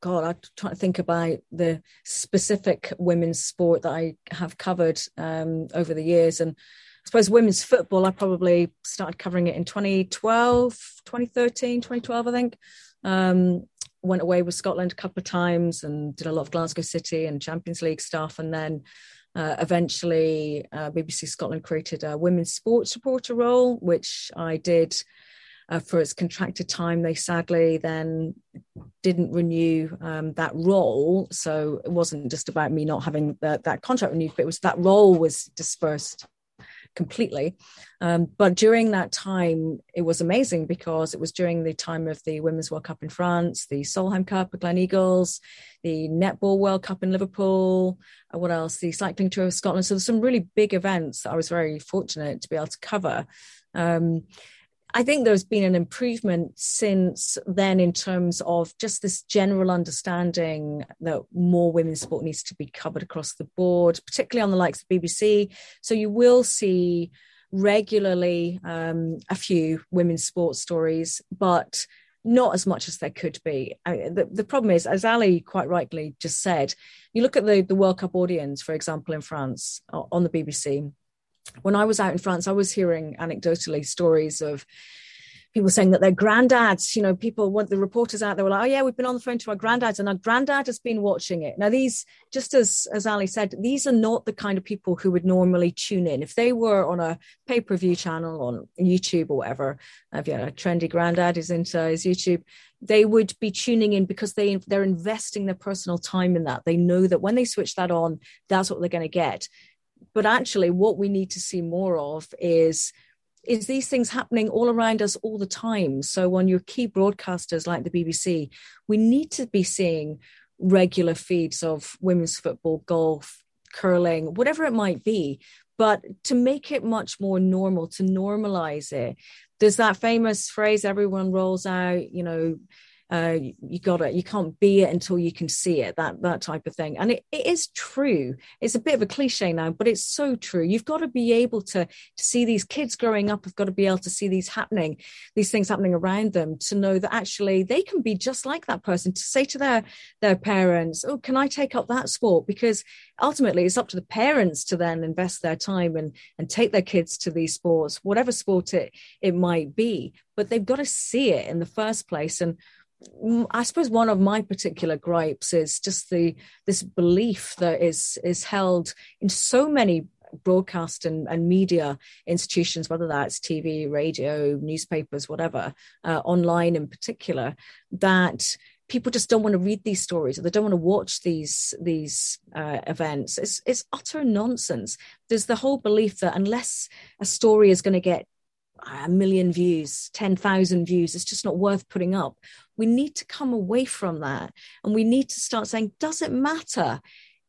God, I'm trying to think about the specific women's sport that I have covered um, over the years. And I suppose women's football, I probably started covering it in 2012, 2013, 2012, I think. Um, went away with Scotland a couple of times and did a lot of Glasgow City and Champions League stuff. And then uh, eventually, uh, BBC Scotland created a women's sports reporter role, which I did uh, for its contracted time. They sadly then didn't renew um, that role, so it wasn't just about me not having the, that contract renewed, but it was that role was dispersed completely. Um, but during that time, it was amazing because it was during the time of the Women's World Cup in France, the Solheim Cup at Gleneagles, the Netball World Cup in Liverpool. Uh, what else? The Cycling Tour of Scotland. So there's some really big events that I was very fortunate to be able to cover. Um, I think there's been an improvement since then in terms of just this general understanding that more women's sport needs to be covered across the board, particularly on the likes of BBC. So you will see regularly um, a few women's sports stories, but not as much as there could be. I the, the problem is, as Ali quite rightly just said, you look at the, the World Cup audience, for example, in France on the BBC, when I was out in France, I was hearing anecdotally stories of people saying that their granddads, you know, people want the reporters out there were like, oh yeah, we've been on the phone to our granddads and our granddad has been watching it. Now these, just as as Ali said, these are not the kind of people who would normally tune in. If they were on a pay-per-view channel on YouTube or whatever, if you know, a trendy granddad is into his YouTube, they would be tuning in because they they're investing their personal time in that. They know that when they switch that on, that's what they're going to get. But actually, what we need to see more of is is these things happening all around us all the time. So on your key broadcasters like the BBC, we need to be seeing regular feeds of women's football, golf, curling, whatever it might be. But to make it much more normal, to normalize it, there's that famous phrase everyone rolls out, you know, uh, you got it. You can't be it until you can see it. That that type of thing, and it, it is true. It's a bit of a cliche now, but it's so true. You've got to be able to to see these kids growing up. Have got to be able to see these happening, these things happening around them, to know that actually they can be just like that person. To say to their their parents, "Oh, can I take up that sport?" Because ultimately, it's up to the parents to then invest their time and and take their kids to these sports, whatever sport it it might be. But they've got to see it in the first place and I suppose one of my particular gripes is just the this belief that is is held in so many broadcast and, and media institutions, whether that's TV, radio, newspapers, whatever, uh, online in particular, that people just don't want to read these stories or they don't want to watch these these uh, events. It's it's utter nonsense. There's the whole belief that unless a story is going to get a million views, 10,000 views. It's just not worth putting up. We need to come away from that and we need to start saying, does it matter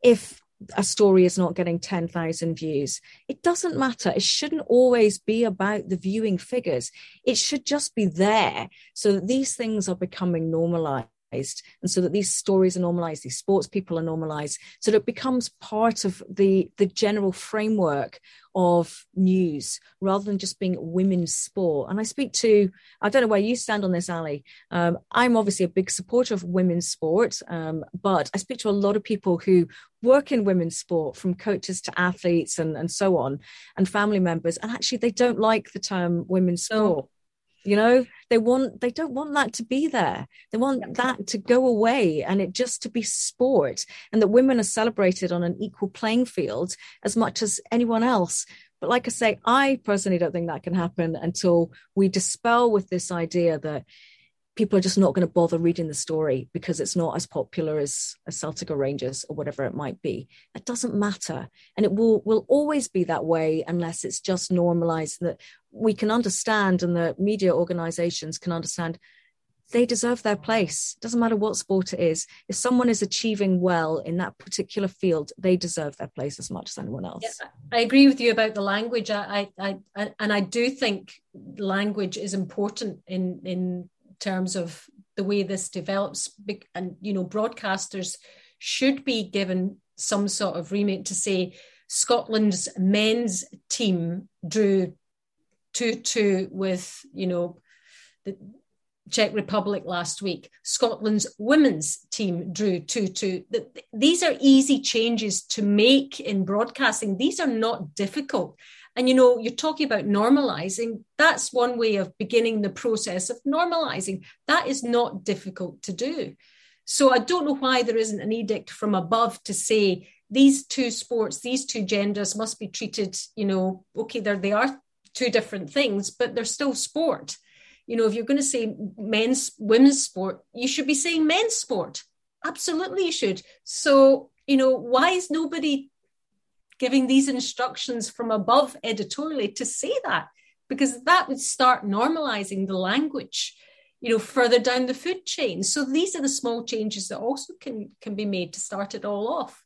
if a story is not getting 10,000 views? It doesn't matter. It shouldn't always be about the viewing figures. It should just be there so that these things are becoming normalized and so that these stories are normalized these sports people are normalized. So that it becomes part of the the general framework of news rather than just being women's sport. And i speak to i don't know where you stand on this ali. Um, i'm obviously a big supporter of women's sport um, but i speak to a lot of people who work in women's sport from coaches to athletes and, and so on and family members and actually they don't like the term women's sport you know they want they don't want that to be there. They want that to go away and it just to be sport and that women are celebrated on an equal playing field as much as anyone else. But like i say i personally don't think that can happen until we dispel with this idea that people are just not going to bother reading the story because it's not as popular as, as Celtic or Rangers or whatever it might be. It doesn't matter. And it will, will always be that way unless it's just normalized that we can understand and the media organizations can understand they deserve their place. Doesn't matter what sport it is. If someone is achieving well in that particular field, they deserve their place as much as anyone else. Yeah, I agree with you about the language. I, I, I, and I do think language is important in in terms of the way this develops and you know broadcasters should be given some sort of remit to say Scotland's men's team drew 2-2 with you know the Czech Republic last week. Scotland's women's team drew 2 2. These are easy changes to make in broadcasting. These are not difficult. And you know, you're talking about normalizing. That's one way of beginning the process of normalizing. That is not difficult to do. So I don't know why there isn't an edict from above to say these two sports, these two genders must be treated, you know, okay, there they are two different things, but they're still sport. You know, if you're going to say men's women's sport, you should be saying men's sport. Absolutely, you should. So, you know, why is nobody giving these instructions from above editorially to say that because that would start normalizing the language you know further down the food chain. So these are the small changes that also can can be made to start it all off.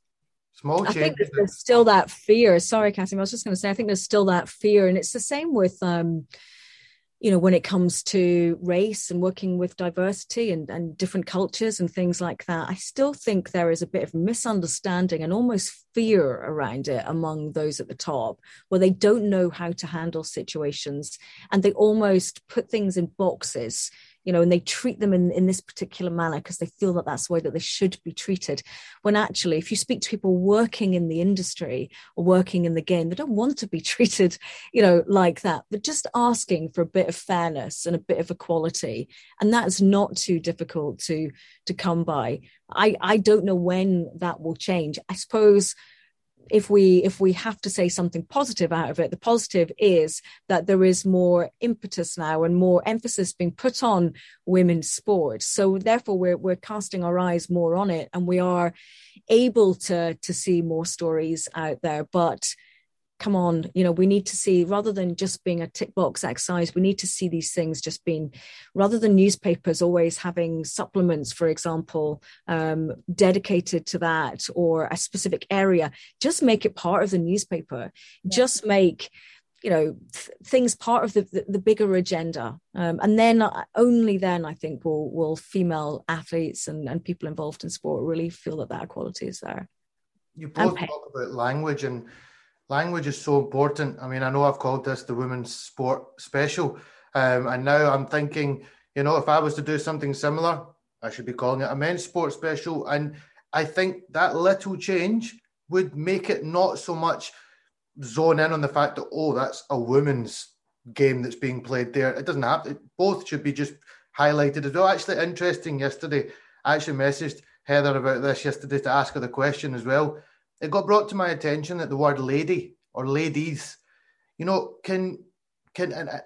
Small changes. I think there's still that fear. Sorry Cassie I was just going to say I think there's still that fear and it's the same with um you know, when it comes to race and working with diversity and, and different cultures and things like that, I still think there is a bit of misunderstanding and almost fear around it among those at the top where they don't know how to handle situations and they almost put things in boxes you know, and they treat them in, in this particular manner because they feel that that's the way that they should be treated. When actually, if you speak to people working in the industry or working in the game, they don't want to be treated, you know, like that. But just asking for a bit of fairness and a bit of equality, and that's not too difficult to to come by. I I don't know when that will change. I suppose if we if we have to say something positive out of it the positive is that there is more impetus now and more emphasis being put on women's sport so therefore we're we're casting our eyes more on it and we are able to to see more stories out there but come on, you know, we need to see rather than just being a tick box exercise, we need to see these things just being rather than newspapers always having supplements, for example, um, dedicated to that or a specific area, just make it part of the newspaper. Yeah. Just make you know th- things part of the, the, the bigger agenda um, and then uh, only then i think will will female athletes and, and people involved in sport really feel that that equality is there you both talk about language and language is so important. I mean, I know I've called this the women's sport special, um, and now I'm thinking, you know, if I was to do something similar, I should be calling it a men's sport special. And I think that little change would make it not so much zone in on the fact that oh, that's a women's game that's being played there. It doesn't have. Both should be just highlighted as well. Actually, interesting. Yesterday, I actually messaged Heather about this yesterday to ask her the question as well it got brought to my attention that the word lady or ladies, you know, can can uh,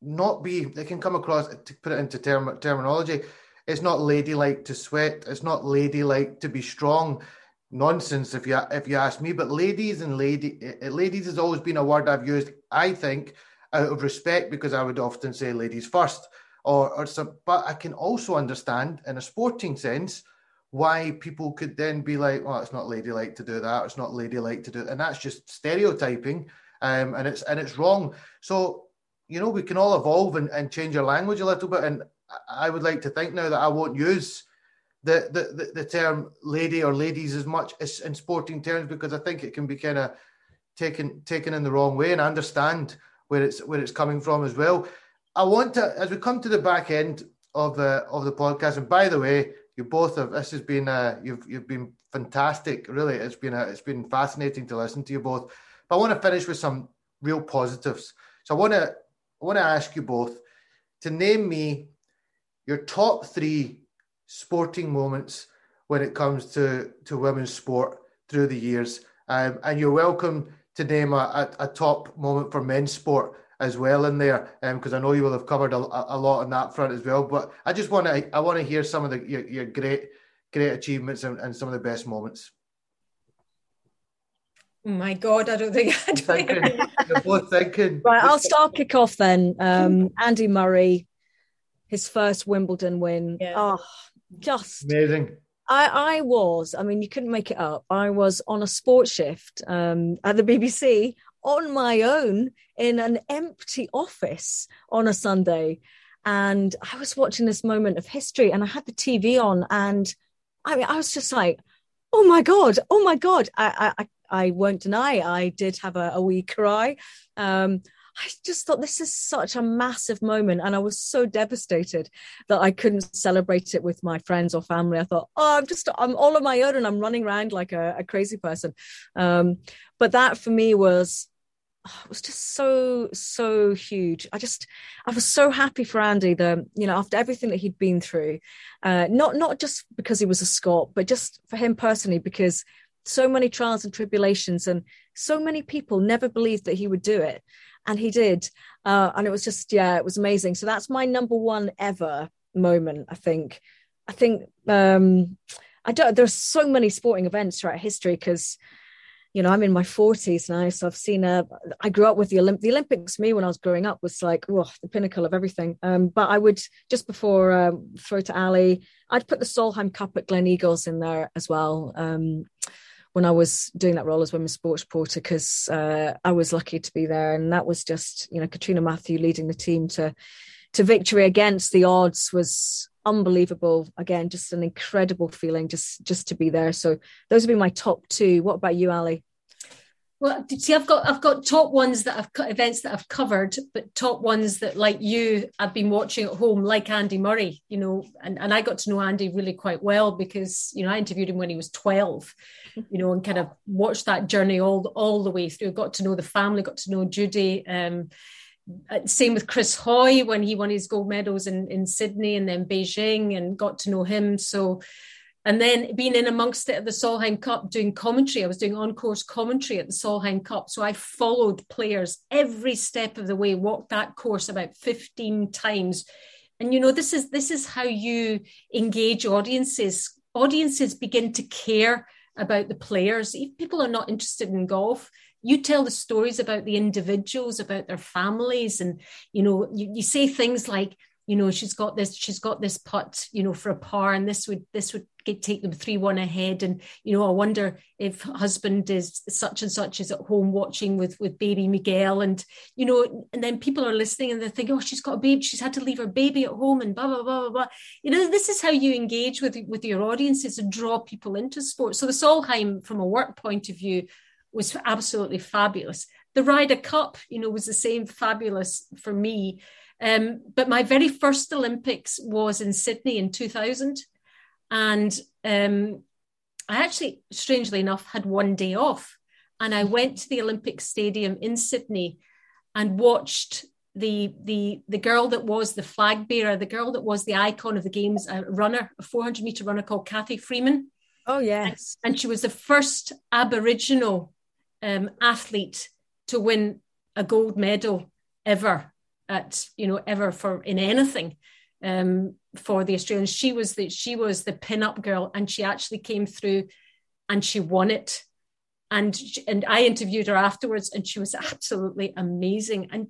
not be. They can come across to put it into term, terminology. It's not ladylike to sweat. It's not ladylike to be strong. Nonsense, if you if you ask me. But ladies and lady uh, ladies has always been a word I've used. I think out of respect because I would often say ladies first or or some. But I can also understand in a sporting sense why people could then be like, "Oh, it's not ladylike to do that. It's not ladylike to do," it. and that's just stereotyping, um, and it's and it's wrong. So you know, we can all evolve and, and change our language a little bit. And I would like to think now that I won't use the the, the, the term lady or ladies as much as in sporting terms because I think it can be kind of taken taken in the wrong way, and I understand where it's where it's coming from as well. I want to, as we come to the back end of the of the podcast, and by the way, you both have. This has been uh, you've you've been fantastic. Really, it's been a, it's been fascinating to listen to you both. But I want to finish with some real positives. So I want to I want to ask you both to name me your top three sporting moments when it comes to to women's sport through the years. Um, and you're welcome to name a, a, a top moment for men's sport as well in there, because um, I know you will have covered a, a, lot on that front as well. But I just want to I want to hear some of the your, your great great achievements and, and, some of the best moments. Oh my God, I don't think I thinking. You're both thinking. Right, I'll start kick off then. Um, Andy Murray, his first Wimbledon win. Yeah. Oh, just amazing. I, I was, I mean, you couldn't make it up. I was on a sports shift um, at the BBC on my own in an empty office on a Sunday. And I was watching this moment of history and I had the TV on and I mean, I was just like, oh my God, oh my God. I, I, I won't deny I did have a, a wee cry. Um, I just thought this is such a massive moment. And I was so devastated that I couldn't celebrate it with my friends or family. I thought, oh, I'm just, I'm all on my own and I'm running around like a, a crazy person. Um, but that for me was it was just so so huge. I just i was so happy for andy the you know after everything that he'd been through uh not not just because he was a scot but just for him personally because so many trials and tribulations and so many people never believed that he would do it. And he did uh and it was just yeah it was amazing. So that's my number one ever moment i think. I think um i don't there's so many sporting events throughout history because you know, I'm in my 40s now, so I've seen a. I grew up with the Olymp. The Olympics, me when I was growing up, was like, oh, the pinnacle of everything. Um, but I would just before uh, throw to Ali, I'd put the Solheim Cup at Gleneagles in there as well. Um, when I was doing that role as women's sports reporter, because uh, I was lucky to be there, and that was just, you know, Catriona Matthew leading the team to to victory against the odds was unbelievable. Again, just an incredible feeling just just to be there. So those would be my top two. What about you, Ali? Well, see, I've got I've got top ones that I've events that I've covered, but top ones that, like you, I've been watching at home, like Andy Murray. You know, and, and I got to know Andy really quite well because you know I interviewed him when he was twelve, you know, and kind of watched that journey all all the way through. Got to know the family, got to know Judy. Um, Uh, same with Chris Hoy when he won his gold medals in in Sydney and then Beijing, and got to know him. So and then being in amongst it at the Solheim Cup doing commentary. I was doing on course commentary at the Solheim Cup. So I followed players every step of the way, walked that course about 15 times. And you know, this is this is how you engage audiences. Audiences begin to care about the players. If people are not interested in golf, you tell the stories about the individuals, about their families, and you know, you, you say things like, you know she's got this she's got this putt you know for a par and this would this would get, take them three one ahead. And you know i wonder if husband is such and such is at home watching with with baby miguel and you know and then people are listening and they think oh she's got a baby she's had to leave her baby at home and blah blah blah blah blah. You know this is how you engage with with your audiences and draw people into sport so the solheim from a work point of view was absolutely fabulous. The ryder cup you know was the same fabulous for me. Um, but my very first Olympics was in Sydney in 2000. And um, I actually, strangely enough, had one day off. And I went to the Olympic Stadium in Sydney and watched the the the girl that was the flag bearer, the girl that was the icon of the games, a runner, a 400 meter runner called Cathy Freeman. Oh yes, and, and she was the first Aboriginal um, athlete to win a gold medal ever at you know ever for in anything um, for the Australians. She was the she was the pin-up girl, and she actually came through, and she won it. And and I interviewed her afterwards, and she was absolutely amazing. And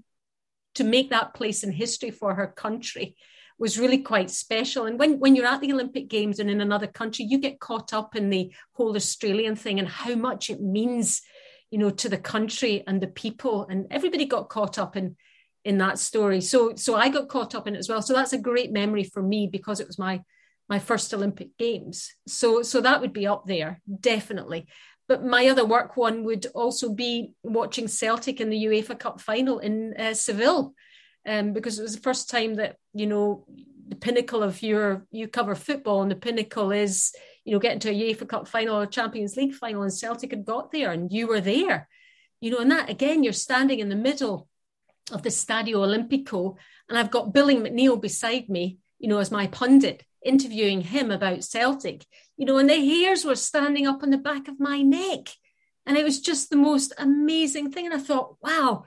to make that place in history for her country was really quite special. And when when you're at the Olympic Games and in another country, you get caught up in the whole Australian thing and how much it means, you know, to the country and the people. And everybody got caught up in in that story. So so I got caught up in it as well. So that's a great memory for me because it was my my first Olympic Games. So so that would be up there definitely. But my other work one would also be watching Celtic in the UEFA Cup final in uh, Seville, um, because it was the first time that you know the pinnacle of your you cover football and the pinnacle is you know getting to a UEFA Cup final or Champions League final and Celtic had got there and you were there, you know, and that again you're standing in the middle of the Stadio Olimpico, and I've got Billy McNeill beside me, you know, as my pundit, interviewing him about Celtic, you know, and the hairs were standing up on the back of my neck. And it was just the most amazing thing. And I thought, wow,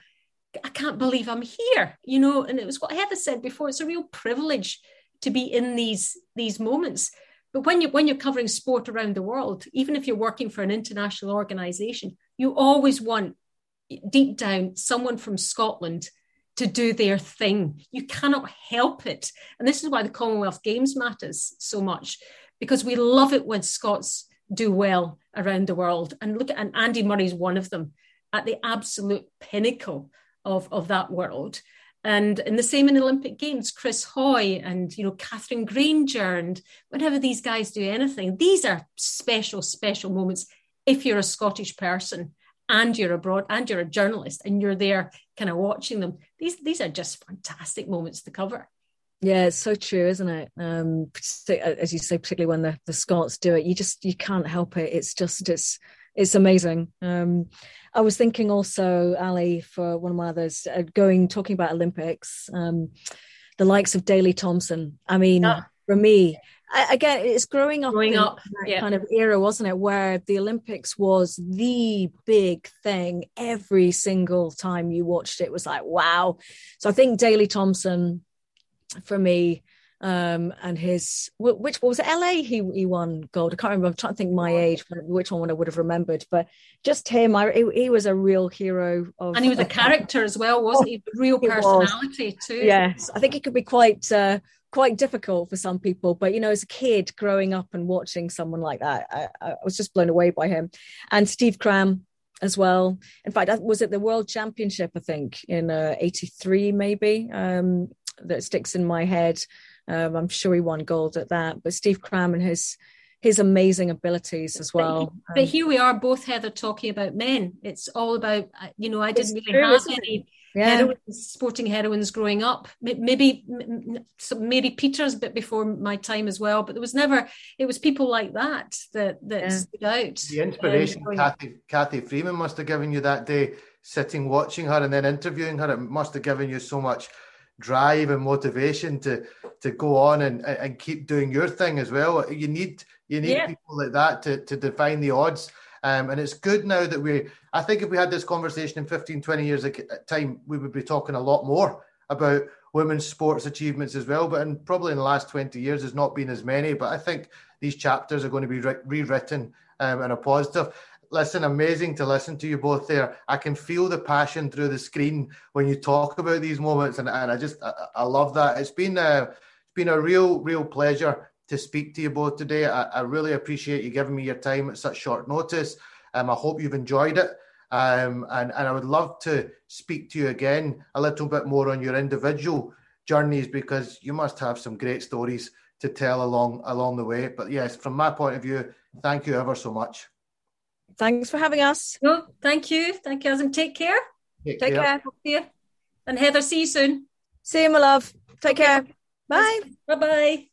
I can't believe I'm here, you know. And it was what Heather said before, it's a real privilege to be in these these moments. But when you when you're covering sport around the world, even if you're working for an international organization, you always want deep down someone from Scotland to do their thing. You cannot help it. And this is why the Commonwealth Games matters so much, because we love it when Scots do well around the world. And look at and Andy Murray's one of them at the absolute pinnacle of, of that world. And in the same in Olympic Games, Chris Hoy and you know Katherine Grainger and whenever these guys do anything, these are special, special moments if you're a Scottish person and you're abroad and you're a journalist and you're there kind of watching them. These these are just fantastic moments to cover. Yeah it's so true isn't it? Um as you say particularly when the, the scots do it you just you can't help it. It's just it's it's amazing. Um i was thinking also ali for one of my others uh, going talking about olympics um the likes of daley thompson. I mean yeah. for me again it's growing up growing up yeah. kind of era wasn't it where the olympics was the big thing every single time you watched it was like wow. So i think daley thompson for me um and his which was it la he he won gold? I can't remember i'm trying to think my age which one i would have remembered but just him i he, he was a real hero of and he was a character as well wasn't he? Real personality too. Yes i think he could be quite uh quite difficult for some people. But you know, as a kid growing up and watching someone like that, I, I was just blown away by him. And Steve Cram as well. In fact, that was it the World Championship? I think in '83, uh, maybe. Um, that sticks in my head Um, I'm sure he won gold at that. But Steve Cram and his his amazing abilities as well. But, but um, here we are, both Heather, talking about men. It's all about uh, you know I didn't really true, have any yeah. heroines, sporting heroines growing up. Maybe Mary Peters, a bit before my time as well. But there was never. It was people like that that that yeah. stood out. The inspiration um, Cathy Cathy Freeman must have given you that day, sitting watching her and then interviewing her. It must have given you so much drive and motivation to to go on and and keep doing your thing as well. You need you need yeah. people like that to to define the odds. Um, and it's good now that we, I think if we had this conversation in 15, 20 years time, we would be talking a lot more about women's sports achievements as well. But in, probably in the last 20 years, there's not been as many. But I think these chapters are going to be re- rewritten um, in a positive. Listen, amazing to listen to you both there. I can feel the passion through the screen when you talk about these moments, and, and I just I, I love that. It's been a it's been a real real pleasure to speak to you both today. I, I really appreciate you giving me your time at such short notice. Um, I hope you've enjoyed it. Um, and, and I would love to speak to you again a little bit more on your individual journeys because you must have some great stories to tell along along the way. But yes, from my point of view, thank you ever so much. Thanks for having us. No, thank you. Thank you, and take care. Take, take care. care. And Heather, see you soon. See you, my love. Take care. Bye. Bye bye.